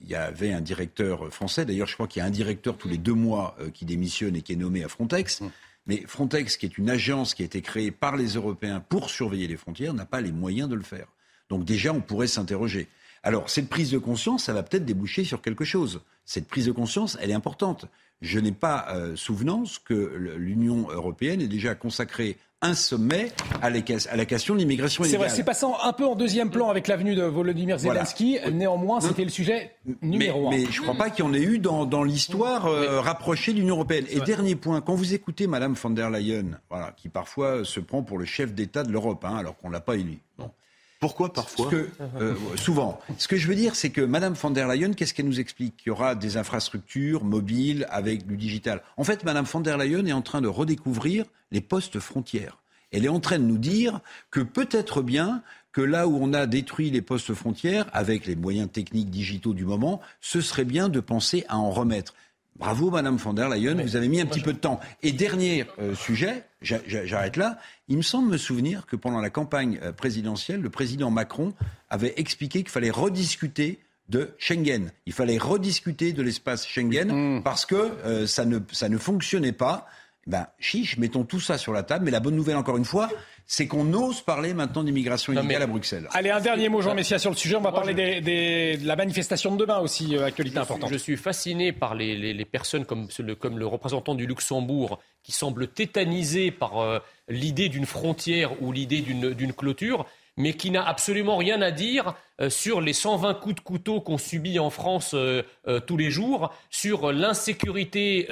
Il y avait un directeur français, d'ailleurs, je crois qu'il y a un directeur tous les deux mois euh, qui démissionne et qui est nommé à Frontex. Mm. Mais Frontex, qui est une agence qui a été créée par les Européens pour surveiller les frontières, n'a pas les moyens de le faire. Donc déjà, on pourrait s'interroger. Alors, cette prise de conscience, ça va peut-être déboucher sur quelque chose. Cette prise de conscience, elle est importante. Je n'ai pas euh, souvenance que l'Union européenne ait déjà consacré un sommet à la, question de l'immigration illégale. C'est vrai, c'est passant un peu en deuxième plan avec l'avenue de Volodymyr Zelensky. Néanmoins, c'était le sujet numéro un. Mais je ne crois pas qu'il y en ait eu dans, l'histoire euh, rapprochée de l'Union européenne. Et dernier point, quand vous écoutez Madame von der Leyen, voilà, qui parfois se prend pour le chef d'État de l'Europe, hein, alors qu'on ne l'a pas élu. Bon Pourquoi parfois euh, Souvent. Ce que je veux dire, c'est que Mme von der Leyen, qu'est-ce qu'elle nous explique? Qu'il y aura des infrastructures mobiles avec du digital. En fait, Mme von der Leyen est en train de redécouvrir les postes frontières. Elle est en train de nous dire que peut-être bien que là où on a détruit les postes frontières, avec les moyens techniques digitaux du moment, ce serait bien de penser à en remettre. Bravo, Madame von der Leyen, vous avez mis un petit peu de temps. Et dernier euh, sujet, j'arrête là. Il me semble me souvenir que pendant la campagne euh, présidentielle, le président Macron avait expliqué qu'il fallait rediscuter de Schengen. Il fallait rediscuter de l'espace Schengen mmh. parce que euh, ça, ne, ça ne fonctionnait pas. Ben, chiche, mettons tout ça sur la table. Mais la bonne nouvelle, encore une fois, c'est qu'on ose parler maintenant d'immigration illégale à Bruxelles. Allez, un dernier mot, Jean Messia, sur le sujet. On va parler de la manifestation de demain aussi, euh, actualité importante. je suis fasciné par les, personnes comme le, comme le, représentant du Luxembourg qui semblent tétanisés par euh, l'idée d'une frontière ou l'idée d'une clôture mais qui n'a absolument rien à dire euh, sur les 120 coups de couteau qu'on subit en France euh, euh, tous les jours, sur l'insécurité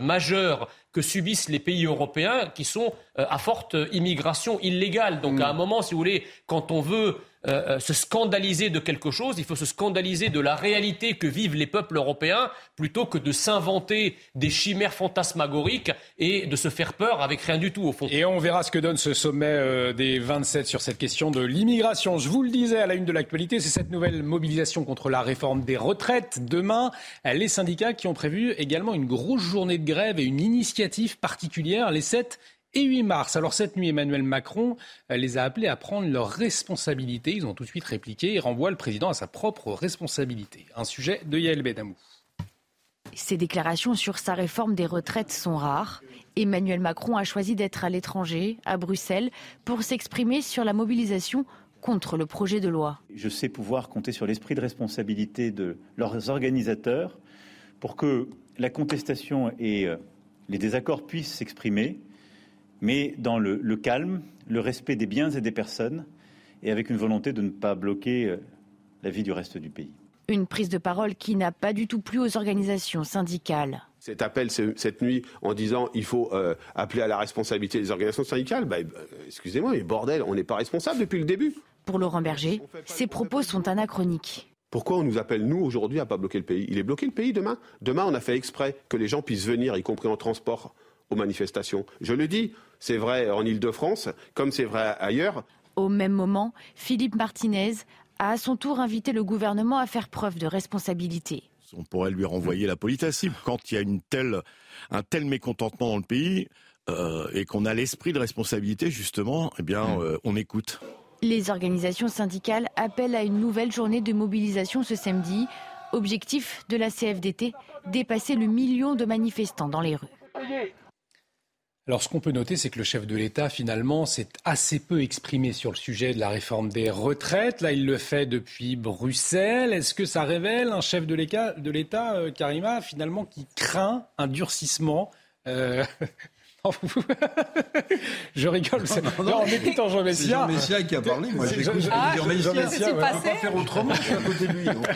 majeure que subissent les pays européens qui sont à forte immigration illégale. Donc à un moment, si vous voulez, quand on veut euh, euh, se scandaliser de quelque chose, il faut se scandaliser de la réalité que vivent les peuples européens plutôt que de s'inventer des chimères fantasmagoriques et de se faire peur avec rien du tout au fond. Et on verra ce que donne ce sommet euh, des 27 sur cette question de l'immigration. Je vous le disais à la de l'actualité, c'est cette nouvelle mobilisation contre la réforme des retraites. Demain, les syndicats qui ont prévu également une grosse journée de grève et une initiative particulière les 7 et 8 mars. Alors cette nuit, Emmanuel Macron euh, les a appelés à prendre leurs responsabilités. Ils ont tout de suite répliqué et renvoient le président à sa propre responsabilité. Un sujet de Yael Benamou. Ces déclarations sur sa réforme des retraites sont rares. Emmanuel Macron a choisi d'être à l'étranger, à Bruxelles, pour s'exprimer sur la mobilisation contre le projet de loi. Je sais pouvoir compter sur l'esprit de responsabilité de leurs organisateurs pour que la contestation et euh, les désaccords puissent s'exprimer mais dans le, calme, le respect des biens et des personnes, et avec une volonté de ne pas bloquer euh, la vie du reste du pays. Une prise de parole qui n'a pas du tout plu aux organisations syndicales. Cet appel cette nuit en disant il faut euh, appeler à la responsabilité des organisations syndicales, bah, euh, excusez-moi, mais bordel, on n'est pas responsable depuis le début. Pour Laurent Berger, ces propos sont anachroniques. Pourquoi on nous appelle, nous, aujourd'hui, à pas bloquer le pays? Il est bloqué le pays demain Demain, on a fait exprès que les gens puissent venir, y compris en transport, aux manifestations. Je le dis, c'est vrai en Ile-de-France, comme c'est vrai ailleurs. Au même moment, Philippe Martinez a à son tour invité le gouvernement à faire preuve de responsabilité. On pourrait lui renvoyer la politesse. Quand il y a une telle, un tel mécontentement dans le pays euh, et qu'on a l'esprit de responsabilité, justement, eh bien, mmh. euh, on écoute. Les organisations syndicales appellent à une nouvelle journée de mobilisation ce samedi. Objectif de la CFDT, dépasser le million de manifestants dans les rues. Alors, ce qu'on peut noter, c'est que le chef de l'État, finalement, s'est assez peu exprimé sur le sujet de la réforme des retraites. Là, il le fait depuis Bruxelles. Est-ce que ça révèle un chef de l'État, euh, Karima, finalement, qui craint un durcissement euh, je rigole. Non, non, en écoutant Jean Messia. Jean Messia qui a parlé. Moi, ah, Jean Messia. On ne peut pas faire autrement. Je suis à côté de lui. Donc,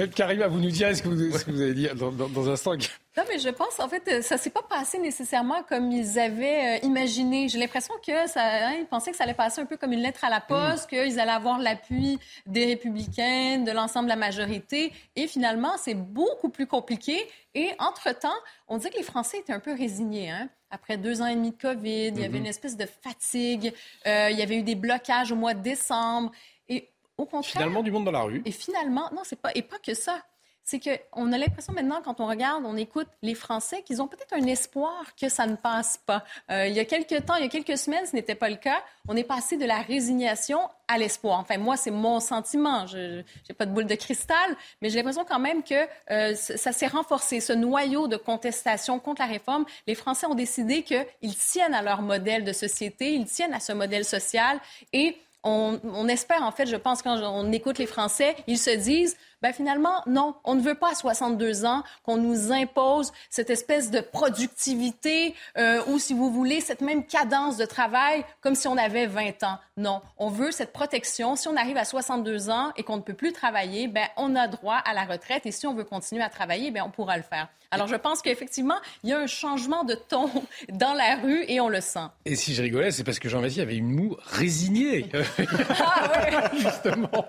euh... Karima, vous nous direz ce que vous, ce que vous allez dire dans, dans, dans un instant. Non, mais je pense, en fait, ça s'est pas passé nécessairement comme ils avaient euh, imaginé. J'ai l'impression que ça, hein, ils pensaient que ça allait passer un peu comme une lettre à la poste, mm. qu'ils allaient avoir l'appui des républicains, de l'ensemble de la majorité. Et finalement, c'est beaucoup plus compliqué. Et entre-temps, on dit que les Français étaient un peu résignés. Hein? Après deux ans et demi de COVID, il y avait mm-hmm. une espèce de fatigue. Euh, il y avait eu des blocages au mois de décembre. Et au contraire. Finalement, du monde dans la rue. Et finalement, non, c'est pas, et pas que ça c'est qu'on a l'impression maintenant, quand on regarde, on écoute les Français, qu'ils ont peut-être un espoir que ça ne passe pas. Euh, il y a quelques temps, il y a quelques semaines, ce n'était pas le cas. On est passé de la résignation à l'espoir. Enfin, moi, c'est mon sentiment. Je n'ai pas de boule de cristal, mais j'ai l'impression quand même que euh, ça s'est renforcé, ce noyau de contestation contre la réforme. Les Français ont décidé qu'ils tiennent à leur modèle de société, ils tiennent à ce modèle social et on, espère, en fait, je pense, quand on écoute les Français, ils se disent, ben finalement, non, on ne veut pas à 62 ans qu'on nous impose cette espèce de productivité euh, ou, si vous voulez, cette même cadence de travail comme si on avait 20 ans. Non, on veut cette protection. Si on arrive à 62 ans et qu'on ne peut plus travailler, ben on a droit à la retraite et si on veut continuer à travailler, ben on pourra le faire. Alors, je pense qu'effectivement, il y a un changement de ton dans la rue et on le sent. Et si je rigolais, c'est parce que Jean-Baptiste avait une moue résignée. ah Justement.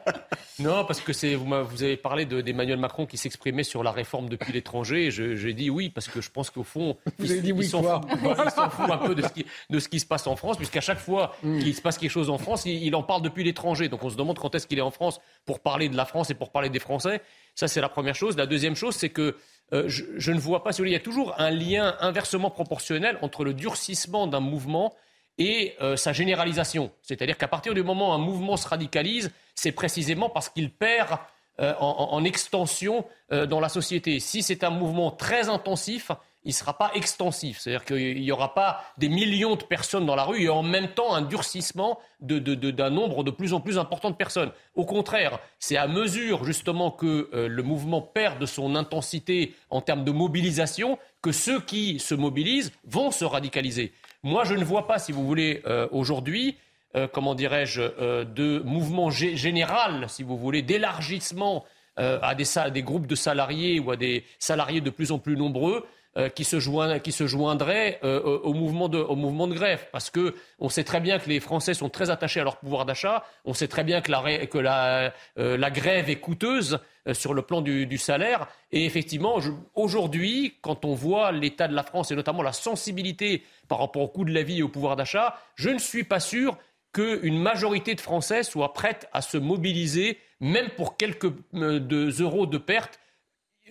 Non, parce que c'est vous, vous avez parlé d'Emmanuel Macron qui s'exprimait sur la réforme depuis l'étranger. J'ai dit oui, parce que je pense qu'au fond, vous avez dit oui, s'en fout, un peu de ce, qui, de ce qui se passe en France, puisqu'à chaque fois hmm. qu'il se passe quelque chose en France, il, il en parle depuis l'étranger. Donc on se demande quand est-ce qu'il est en France pour parler de la France et pour parler des Français. Ça, c'est la première chose. La deuxième chose, c'est que euh, je, ne vois pas, il y a toujours un lien inversement proportionnel entre le durcissement d'un mouvement et euh, sa généralisation. C'est-à-dire qu'à partir du moment où un mouvement se radicalise, c'est précisément parce qu'il perd euh, en, extension dans la société. Si c'est un mouvement très intensif, il ne sera pas extensif. C'est-à-dire qu'il n'y aura pas des millions de personnes dans la rue et en même temps un durcissement d'un nombre de plus en plus important de personnes. Au contraire, c'est à mesure justement que euh, le mouvement perd de son intensité en termes de mobilisation que ceux qui se mobilisent vont se radicaliser. Moi, je ne vois pas, si vous voulez, euh, aujourd'hui, euh, comment dirais-je, de mouvement général, si vous voulez, d'élargissement à des groupes de salariés ou à des salariés de plus en plus nombreux euh, qui, se joindraient euh, au, mouvement de, grève. Parce que on sait très bien que les Français sont très attachés à leur pouvoir d'achat. On sait très bien que euh, la grève est coûteuse sur le plan du, du salaire. Et effectivement, aujourd'hui, quand on voit l'état de la France et notamment la sensibilité par rapport au coût de la vie et au pouvoir d'achat, je ne suis pas sûr qu'une majorité de Français soit prête à se mobiliser, même pour quelques euros de perte,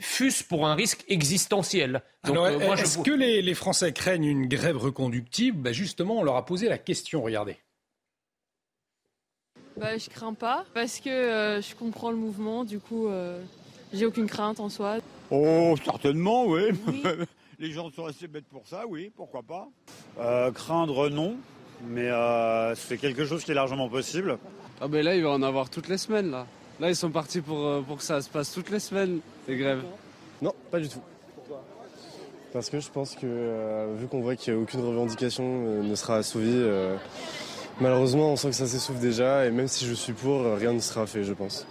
fût-ce pour un risque existentiel. Euh, est-ce que les, Français craignent une grève reconductible? Ben Justement, on leur a posé la question, regardez. Bah, je crains pas, parce que euh, je comprends le mouvement, du coup, euh, j'ai aucune crainte en soi. Oh, certainement, oui. les gens sont assez bêtes pour ça, oui, pourquoi pas. craindre, non, mais c'est quelque chose qui est largement possible. Ah ben là, il va en avoir toutes les semaines, là. Là, ils sont partis pour, euh, pour que ça se passe toutes les semaines, les grèves. Non, pas du tout. Parce que je pense que, euh, vu qu'on voit qu'aucune revendication euh, ne sera assouvie, malheureusement, on sent que ça s'essouffle déjà. Et même si je suis pour, rien ne sera fait, je pense.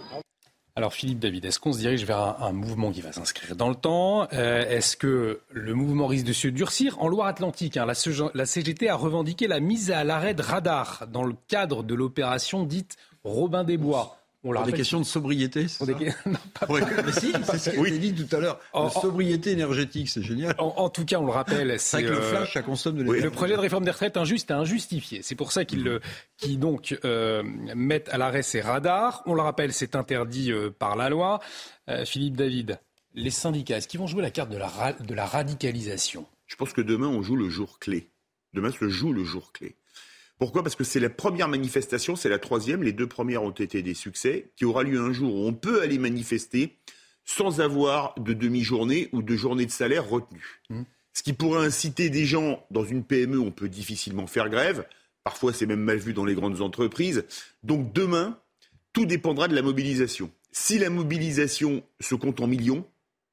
Alors Philippe David, est-ce qu'on se dirige vers un, mouvement qui va s'inscrire dans le temps? Est-ce que le mouvement risque de se durcir? En Loire-Atlantique, hein, la, la, CGT a revendiqué la mise à l'arrêt de radar dans le cadre de l'opération dite Robin des Bois. On pour des questions de sobriété des... non, pas Mais si, c'est ce qui oui. dit tout à l'heure. sobriété énergétique, c'est génial. En, tout cas, on le rappelle, c'est le euh, flash, ça consomme de l'énergie. Le projet de réforme des retraites injuste et injustifié. C'est pour ça qu'ils qui donc euh, mettent à l'arrêt ces radars. On le rappelle, c'est interdit euh, par la loi. Philippe David, les syndicats, est-ce qu'ils vont jouer la carte de la, de la radicalisation? Je pense que demain, on joue le jour clé. Demain se joue le jour clé. Pourquoi? Parce que c'est la première manifestation, c'est la troisième, les deux premières ont été des succès, qui aura lieu un jour où on peut aller manifester sans avoir de demi-journée ou de journée de salaire retenue. Mmh. Ce qui pourrait inciter des gens, dans une PME, on peut difficilement faire grève, parfois c'est même mal vu dans les grandes entreprises. Donc demain, tout dépendra de la mobilisation. Si la mobilisation se compte en millions,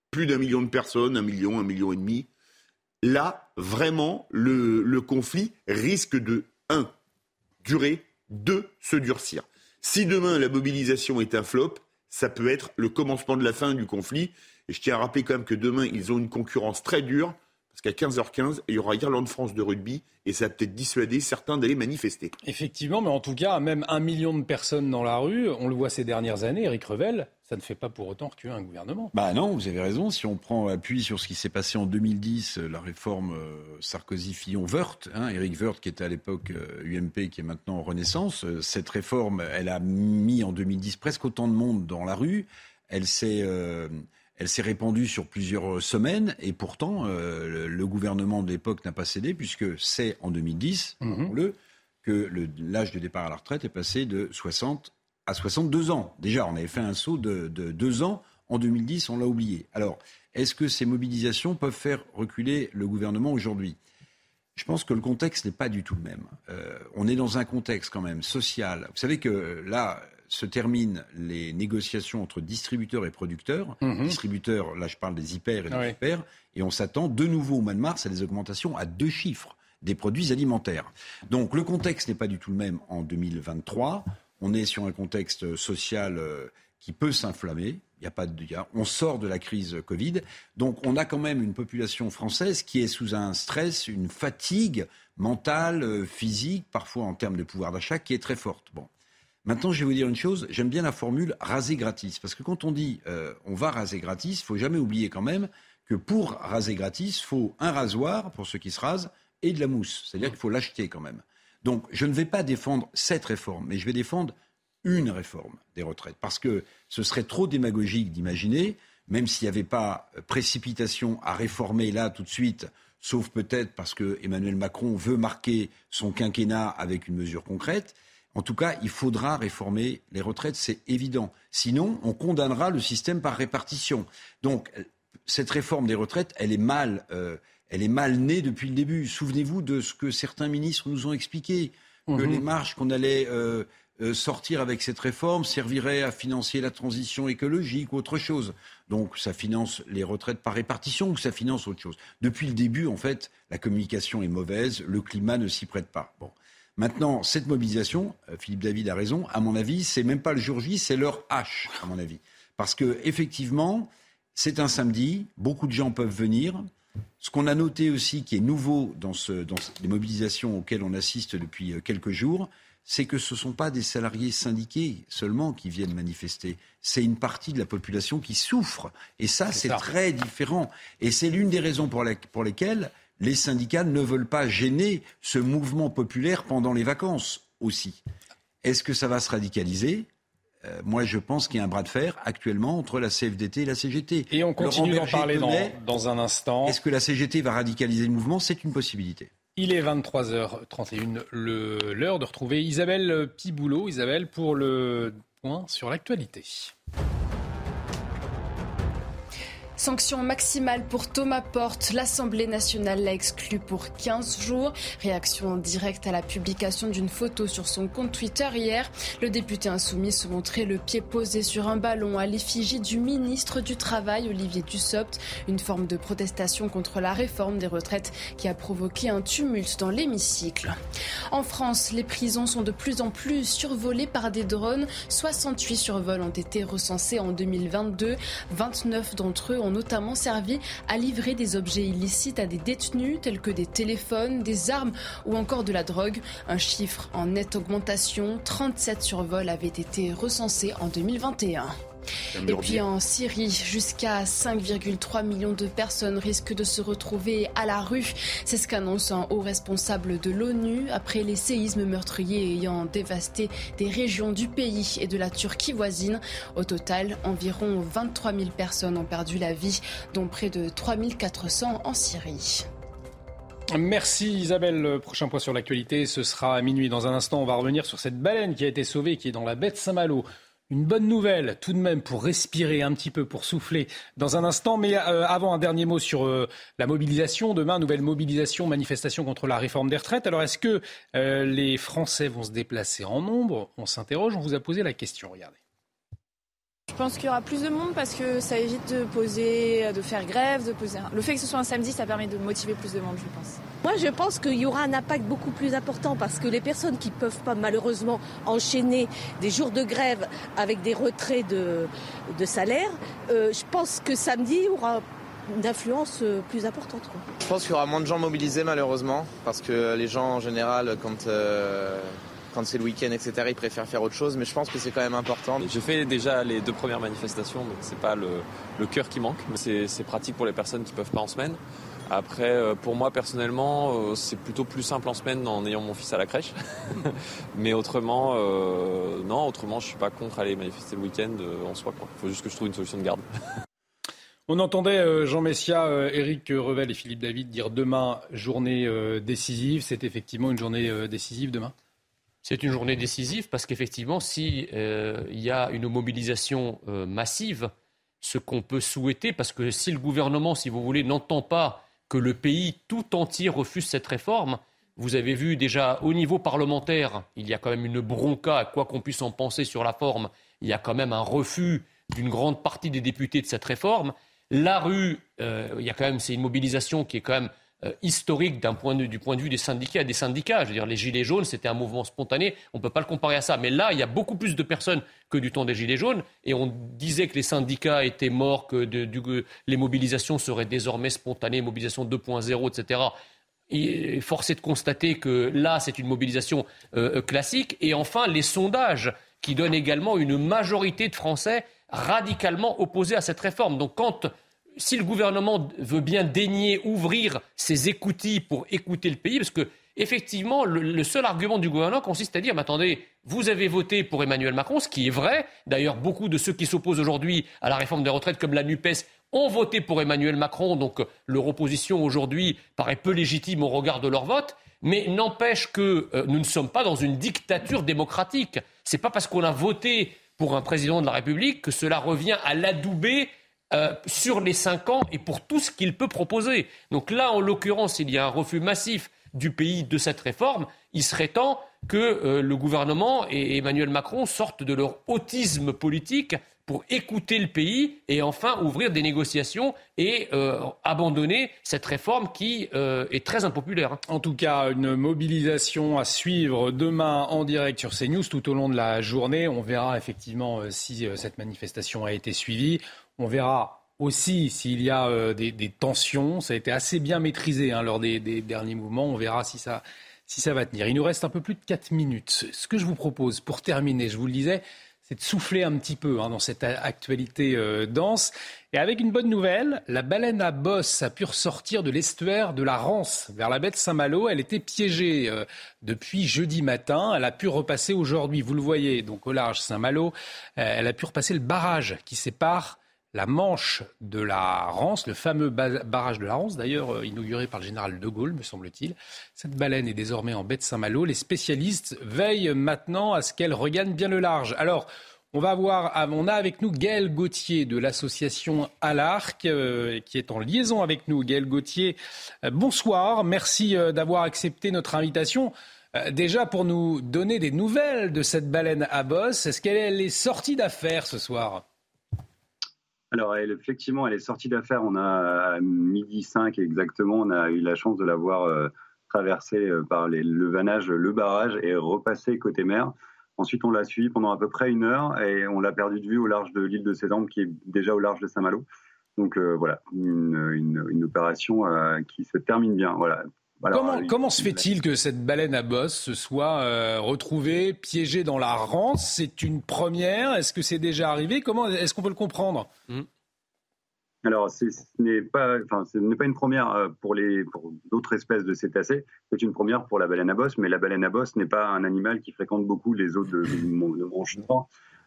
plus d'un million de personnes, un million, un million et demi, là, vraiment, le, le conflit risque de un, durer, deux, se durcir. Si demain la mobilisation est un flop, ça peut être le commencement de la fin du conflit. Et je tiens à rappeler quand même que demain, ils ont une concurrence très dure, parce qu'à 15h15, il y aura Irlande-France de rugby, et ça a peut-être dissuadé certains d'aller manifester. Effectivement, mais en tout cas, même un million de personnes dans la rue, on le voit ces dernières années, Eric Revel, ça ne fait pas pour autant reculer un gouvernement. Bah non, vous avez raison. Si on prend appui sur ce qui s'est passé en 2010, euh, la réforme euh, Sarkozy-Fillon-Wörth, hein, Éric Woerth qui était à l'époque UMP, euh, qui est maintenant en Renaissance, cette réforme, elle a mis en 2010 presque autant de monde dans la rue. Elle s'est elle s'est répandue sur plusieurs semaines et pourtant le, gouvernement de l'époque n'a pas cédé puisque c'est en 2010, mhm. le, que l'âge de départ à la retraite est passé de 60 à 62 ans. Déjà, on avait fait un saut de, deux ans. En 2010, on l'a oublié. Alors, est-ce que ces mobilisations peuvent faire reculer le gouvernement aujourd'hui? Je pense que le contexte n'est pas du tout le même. Euh, on est dans un contexte quand même social. Vous savez que là se terminent les négociations entre distributeurs et producteurs. Mhm. Distributeurs, là je parle des hyper et des hyper, et on s'attend de nouveau au mois de mars à des augmentations à deux chiffres des produits alimentaires. Donc le contexte n'est pas du tout le même en 2023 on est sur un contexte social euh, qui peut s'inflammer. Il y a pas de, on sort de la crise Covid, donc on a quand même une population française qui est sous un stress, une fatigue mentale, euh, physique, parfois en termes de pouvoir d'achat, qui est très forte. Bon, Maintenant, je vais vous dire une chose, j'aime bien la formule raser gratis. Parce que quand on dit euh, on va raser gratis, il faut jamais oublier quand même que pour raser gratis, il faut un rasoir pour ceux qui se rasent et de la mousse. C'est-à-dire qu'il faut l'acheter quand même. Donc, je ne vais pas défendre cette réforme, mais je vais défendre une réforme des retraites. Parce que ce serait trop démagogique d'imaginer, même s'il n'y avait pas précipitation à réformer là tout de suite, sauf peut-être parce que Emmanuel Macron veut marquer son quinquennat avec une mesure concrète, en tout cas, il faudra réformer les retraites, c'est évident. Sinon, on condamnera le système par répartition. Donc, cette réforme des retraites, elle est mal, euh, elle est mal née depuis le début. Souvenez-vous de ce que certains ministres nous ont expliqué, que mhm. les marges qu'on allait euh, euh, sortir avec cette réforme serviraient à financer la transition écologique ou autre chose. Donc, ça finance les retraites par répartition ou ça finance autre chose. Depuis le début, en fait, la communication est mauvaise, le climat ne s'y prête pas. Bon. Maintenant, cette mobilisation, euh, Philippe David a raison, à mon avis, c'est même pas le jour J, c'est l'heure H, à mon avis. Parce que, effectivement, c'est un samedi, beaucoup de gens peuvent venir. Ce qu'on a noté aussi, qui est nouveau dans, les mobilisations auxquelles on assiste depuis euh, quelques jours, c'est que ce ne sont pas des salariés syndiqués seulement qui viennent manifester, c'est une partie de la population qui souffre. Et ça, c'est très différent. Et c'est l'une des raisons pour lesquelles les syndicats ne veulent pas gêner ce mouvement populaire pendant les vacances aussi. Est-ce que ça va se radicaliser? Euh, moi, je pense qu'il y a un bras de fer actuellement entre la CFDT et la CGT. Et on continue d'en parler dans, un instant. Est-ce que la CGT va radicaliser le mouvement? C'est une possibilité. Il est 23h31, l'heure de retrouver Isabelle Piboulot. Isabelle, pour le point sur l'actualité. Sanction maximale pour Thomas Porte. L'Assemblée nationale l'a exclu pour 15 jours. Réaction directe à la publication d'une photo sur son compte Twitter hier. Le député insoumis se montrait le pied posé sur un ballon à l'effigie du ministre du Travail, Olivier Dussopt. Une forme de protestation contre la réforme des retraites qui a provoqué un tumulte dans l'hémicycle. En France, les prisons sont de plus en plus survolées par des drones. 68 survols ont été recensés en 2022. 29 d'entre eux ont notamment servi à livrer des objets illicites à des détenus tels que des téléphones, des armes ou encore de la drogue. Un chiffre en nette augmentation, 37 survols avaient été recensés en 2021. Et puis en Syrie, jusqu'à 5,3 millions de personnes risquent de se retrouver à la rue. C'est ce qu'annonce un haut responsable de l'ONU après les séismes meurtriers ayant dévasté des régions du pays et de la Turquie voisine. Au total, environ 23 000 personnes ont perdu la vie, dont près de 3 400 en Syrie. Merci Isabelle. prochain point sur l'actualité, ce sera à minuit. Dans un instant, on va revenir sur cette baleine qui a été sauvée, qui est dans la baie de Saint-Malo. Une bonne nouvelle tout de même pour respirer un petit peu, pour souffler dans un instant. Mais euh, avant, un dernier mot sur euh, la mobilisation. Demain, nouvelle mobilisation, manifestation contre la réforme des retraites. Alors, est-ce que euh, les Français vont se déplacer en nombre? On s'interroge, on vous a posé la question. Regardez. Je pense qu'il y aura plus de monde parce que ça évite de poser, de faire grève, de poser. Le fait que ce soit un samedi, ça permet de motiver plus de monde, je pense. Moi, je pense qu'il y aura un impact beaucoup plus important parce que les personnes qui ne peuvent pas malheureusement enchaîner des jours de grève avec des retraits de, de salaire, euh, je pense que samedi il y aura une influence euh, plus importante. Je pense qu'il y aura moins de gens mobilisés malheureusement parce que les gens en général, quand euh, quand c'est le week-end, etc., ils préfèrent faire autre chose, mais je pense que c'est quand même important. J'ai fait déjà les deux premières manifestations, donc c'est pas le, le cœur qui manque, mais c'est pratique pour les personnes qui peuvent pas en semaine. Après, euh, pour moi personnellement, euh, c'est plutôt plus simple en semaine en ayant mon fils à la crèche. mais autrement, euh, non, autrement, je suis pas contre aller manifester le week-end en soi. Il faut juste que je trouve une solution de garde. On entendait Jean Messia, Éric Revel et Philippe David dire demain journée décisive. C'est effectivement une journée décisive demain c'est une journée décisive parce qu'effectivement, s'il euh, y a une mobilisation euh, massive, ce qu'on peut souhaiter, parce que si le gouvernement, si vous voulez, n'entend pas que le pays tout entier refuse cette réforme, vous avez vu déjà au niveau parlementaire, il y a quand même une bronca, quoi qu'on puisse en penser sur la forme, il y a quand même un refus d'une grande partie des députés de cette réforme. La rue, euh, il y a quand même, c'est une mobilisation qui est quand même historique d'un point du point de vue des syndicats des syndicats. Je veux dire, les Gilets jaunes, c'était un mouvement spontané. On ne peut pas le comparer à ça. Mais là, il y a beaucoup plus de personnes que du temps des Gilets jaunes. Et on disait que les syndicats étaient morts, que les mobilisations seraient désormais spontanées, mobilisation 2.0, etc. Et force est de constater que là, c'est une mobilisation euh, classique. Et enfin, les sondages qui donnent également une majorité de Français radicalement opposés à cette réforme. Donc quand si le gouvernement veut bien daigner ouvrir ses écoutilles pour écouter le pays, parce que effectivement, le, seul argument du gouvernement consiste à dire, mais attendez, vous avez voté pour Emmanuel Macron, ce qui est vrai. D'ailleurs, beaucoup de ceux qui s'opposent aujourd'hui à la réforme des retraites, comme la NUPES, ont voté pour Emmanuel Macron, donc leur opposition aujourd'hui paraît peu légitime au regard de leur vote. Mais n'empêche que euh, nous ne sommes pas dans une dictature démocratique. Ce n'est pas parce qu'on a voté pour un président de la République que cela revient à l'adouber euh, sur les cinq ans et pour tout ce qu'il peut proposer. Donc là, en l'occurrence, il y a un refus massif du pays de cette réforme. Il serait temps que euh, le gouvernement et Emmanuel Macron sortent de leur autisme politique pour écouter le pays et enfin ouvrir des négociations et euh, abandonner cette réforme qui est très impopulaire. En tout cas, une mobilisation à suivre demain en direct sur CNews tout au long de la journée. On verra effectivement si cette manifestation a été suivie. On verra aussi s'il y a des, tensions. Ça a été assez bien maîtrisé hein, lors des, derniers mouvements. On verra si ça, si ça va tenir. Il nous reste un peu plus de 4 minutes. Ce que je vous propose pour terminer, je vous le disais, c'est de souffler un petit peu hein, dans cette actualité euh, dense. Et avec une bonne nouvelle, la baleine à bosse a pu ressortir de l'estuaire de la Rance vers la baie de Saint-Malo. Elle était piégée euh, depuis jeudi matin. Elle a pu repasser aujourd'hui, vous le voyez, donc au large Saint-Malo. Euh, elle a pu repasser le barrage qui sépare la Manche de la Rance, le fameux barrage de la Rance, d'ailleurs euh, inauguré par le général de Gaulle, me semble-t-il. Cette baleine est désormais en baie de Saint-Malo. Les spécialistes veillent maintenant à ce qu'elle regagne bien le large. Alors, on va voir, on a avec nous Gaël Gauthier de l'association Alarc euh, qui est en liaison avec nous. Gaël Gauthier, euh, bonsoir. Merci d'avoir accepté notre invitation. Déjà pour nous donner des nouvelles de cette baleine à bosse, est-ce qu'elle est sortie d'affaires ce soir? Alors, effectivement, elle est sortie d'affaires. On a à midi 5 exactement, on a eu la chance de la voir euh, traverser euh, par le vanage, le barrage et repasser côté mer. Ensuite, on l'a suivi pendant à peu près une heure et on l'a perdu de vue au large de l'île de Sédan, qui est déjà au large de Saint-Malo. Donc euh, voilà, une, opération qui se termine bien. Voilà. Comment, se fait-il que cette baleine à bosse se soit retrouvée piégée dans la rance? C'est une première Est-ce que c'est déjà arrivé? Comment est-ce qu'on peut le comprendre? Mmh. Alors, ce n'est pas, enfin, ce n'est pas une première euh, pour les pour d'autres espèces de cétacés. C'est une première pour la baleine à bosse, mais la baleine à bosse n'est pas un animal qui fréquente beaucoup les eaux de, de, Manche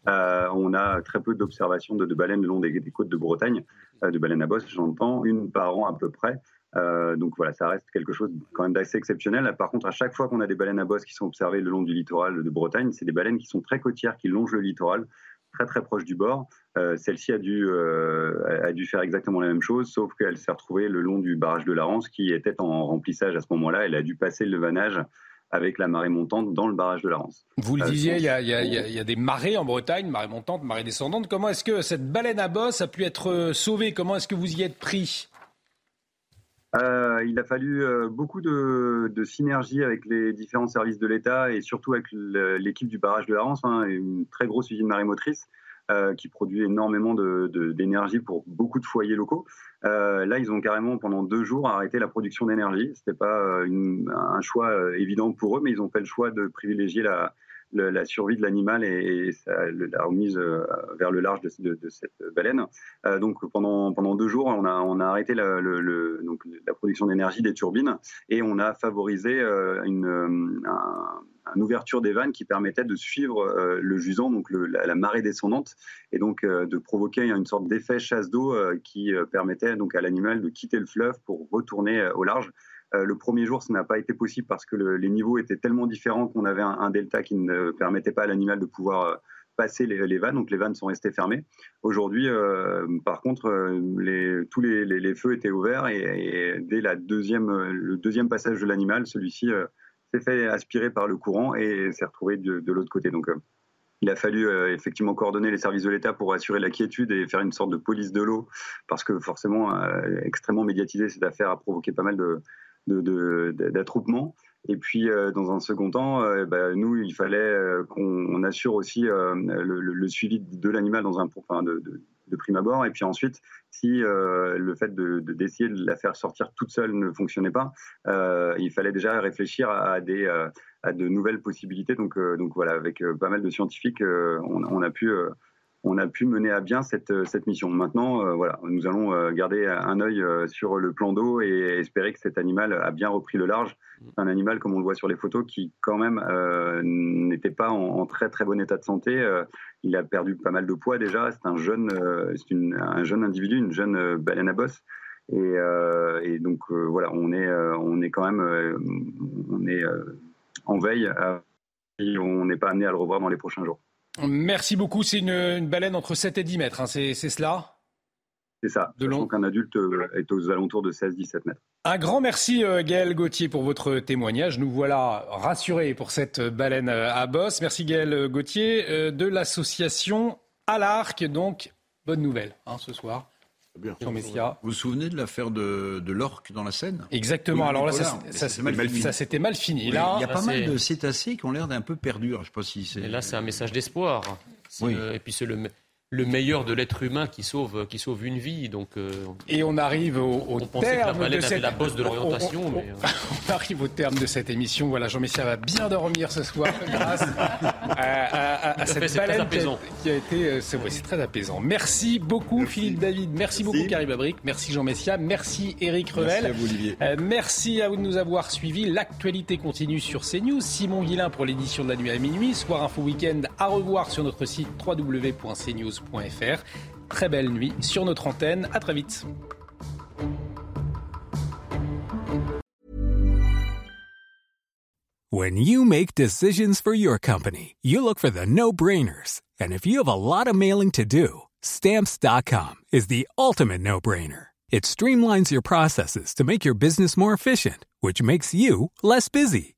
euh, on a très peu d'observations de, baleines le long des, côtes de Bretagne, euh, de baleines à bosse, j'entends, une par an à peu près. Donc voilà, ça reste quelque chose quand même d'assez exceptionnel. Par contre, à chaque fois qu'on a des baleines à bosse qui sont observées le long du littoral de Bretagne, c'est des baleines qui sont très côtières, qui longent le littoral, très très proche du bord. Euh, celle-ci a dû euh, a dû faire exactement la même chose, sauf qu'elle s'est retrouvée le long du barrage de la Rance qui était en remplissage à ce moment-là. Elle a dû passer le vanage avec la marée montante dans le barrage de la Rance. Vous le euh, disiez, il y, a, y, a, des marées en Bretagne, marée montante, marée descendante. Comment est-ce que cette baleine à bosse a pu être sauvée? Comment est-ce que vous y êtes pris? Il a fallu beaucoup de, synergie avec les différents services de l'État et surtout avec l'équipe du barrage de la Rance, hein, une très grosse usine marémotrice euh, qui produit énormément d'énergie pour beaucoup de foyers locaux. Euh, là, ils ont carrément pendant deux jours arrêté la production d'énergie. C'était pas euh, un choix évident pour eux, mais ils ont fait le choix de privilégier la, la survie de l'animal et, la remise vers le large de, cette baleine. donc pendant pendant deux jours, on a on a arrêté la, donc, la production d'énergie des turbines et on a favorisé une un, une ouverture des vannes qui permettait de suivre euh, le jusant, donc la, marée descendante, et donc euh, de provoquer une sorte d'effet chasse d'eau euh, qui permettait donc à l'animal de quitter le fleuve pour retourner au large. Le premier jour, ça n'a pas été possible parce que les niveaux étaient tellement différents qu'on avait un, delta qui ne permettait pas à l'animal de pouvoir passer les, vannes, donc les vannes sont restées fermées. Aujourd'hui, par contre, tous les, feux étaient ouverts et, dès la deuxième, le deuxième passage de l'animal, celui-ci s'est fait aspirer par le courant et s'est retrouvé de, l'autre côté. Donc, euh, il a fallu euh, effectivement coordonner les services de l'État pour assurer la quiétude et faire une sorte de police de l'eau, parce que forcément, euh, extrêmement médiatisé, cette affaire a provoqué pas mal de, d'attroupement. Et puis, dans un second temps, bah, nous, il fallait qu'on assure aussi le, suivi de l'animal dans un, enfin, de, de prime abord. Et puis ensuite, si euh, le fait de, d'essayer de, la faire sortir toute seule ne fonctionnait pas, euh, il fallait déjà réfléchir à, des, euh, à de nouvelles possibilités. Donc, donc voilà, avec pas mal de scientifiques, on, a pu on a pu mener à bien cette, cette mission. Maintenant, voilà, nous allons garder un œil sur le plan d'eau et espérer que cet animal a bien repris le large. C'est un animal, comme on le voit sur les photos, qui quand même n'était pas en, très très bon état de santé. il a perdu pas mal de poids déjà. C'est un jeune, c'est un jeune individu, une jeune baleine à bosse. Et, donc voilà, on est, on est quand même, on est en veille. on n'est pas amené à le revoir dans les prochains jours. Merci beaucoup. C'est une, baleine entre 7 et 10 mètres, hein. c'est cela? C'est ça. De long. qu'un adulte euh, est aux alentours de 16-17 mètres. Un grand merci euh, Gaël Gauthier pour votre témoignage. Nous voilà rassurés pour cette baleine euh, à bosse. Merci Gaël Gauthier de l'association à l'arc. Donc, bonne nouvelle hein, ce soir. Bien. Vous vous souvenez de l'affaire de, de l'orque dans la Seine? Exactement. Alors là, ça, ça, ça s'était mal fini. là, il y a pas mal de cétacés qui ont l'air d'un peu perdus. je sais pas si c'est. là, c'est un message d'espoir. Oui. et puis c'est le, le meilleur de l'être humain qui sauve, qui sauve une vie. Donc, euh, et on arrive au, au on terme que la de cette la bosse de l'orientation. On, euh. on, arrive au terme de cette émission. Voilà, Jean Messia va bien dormir ce soir grâce à, cette baleine qui a, été. Euh, c'est très apaisant. Merci beaucoup Philippe David. Merci, beaucoup Karim Abric. Merci Jean Messia. Merci Eric Revel. Merci à vous Olivier. merci à vous de nous avoir suivis. L'actualité continue sur CNews. Simon Guillain pour l'édition de la nuit à minuit. Soir Info Week-end à revoir sur notre site www.cnews Très belle nuit sur notre antenne. À très vite. When you make decisions for your company, you look for the no-brainers. And if you have a lot of mailing to do, stamps.com is the ultimate no-brainer. It streamlines your processes to make your business more efficient, which makes you less busy.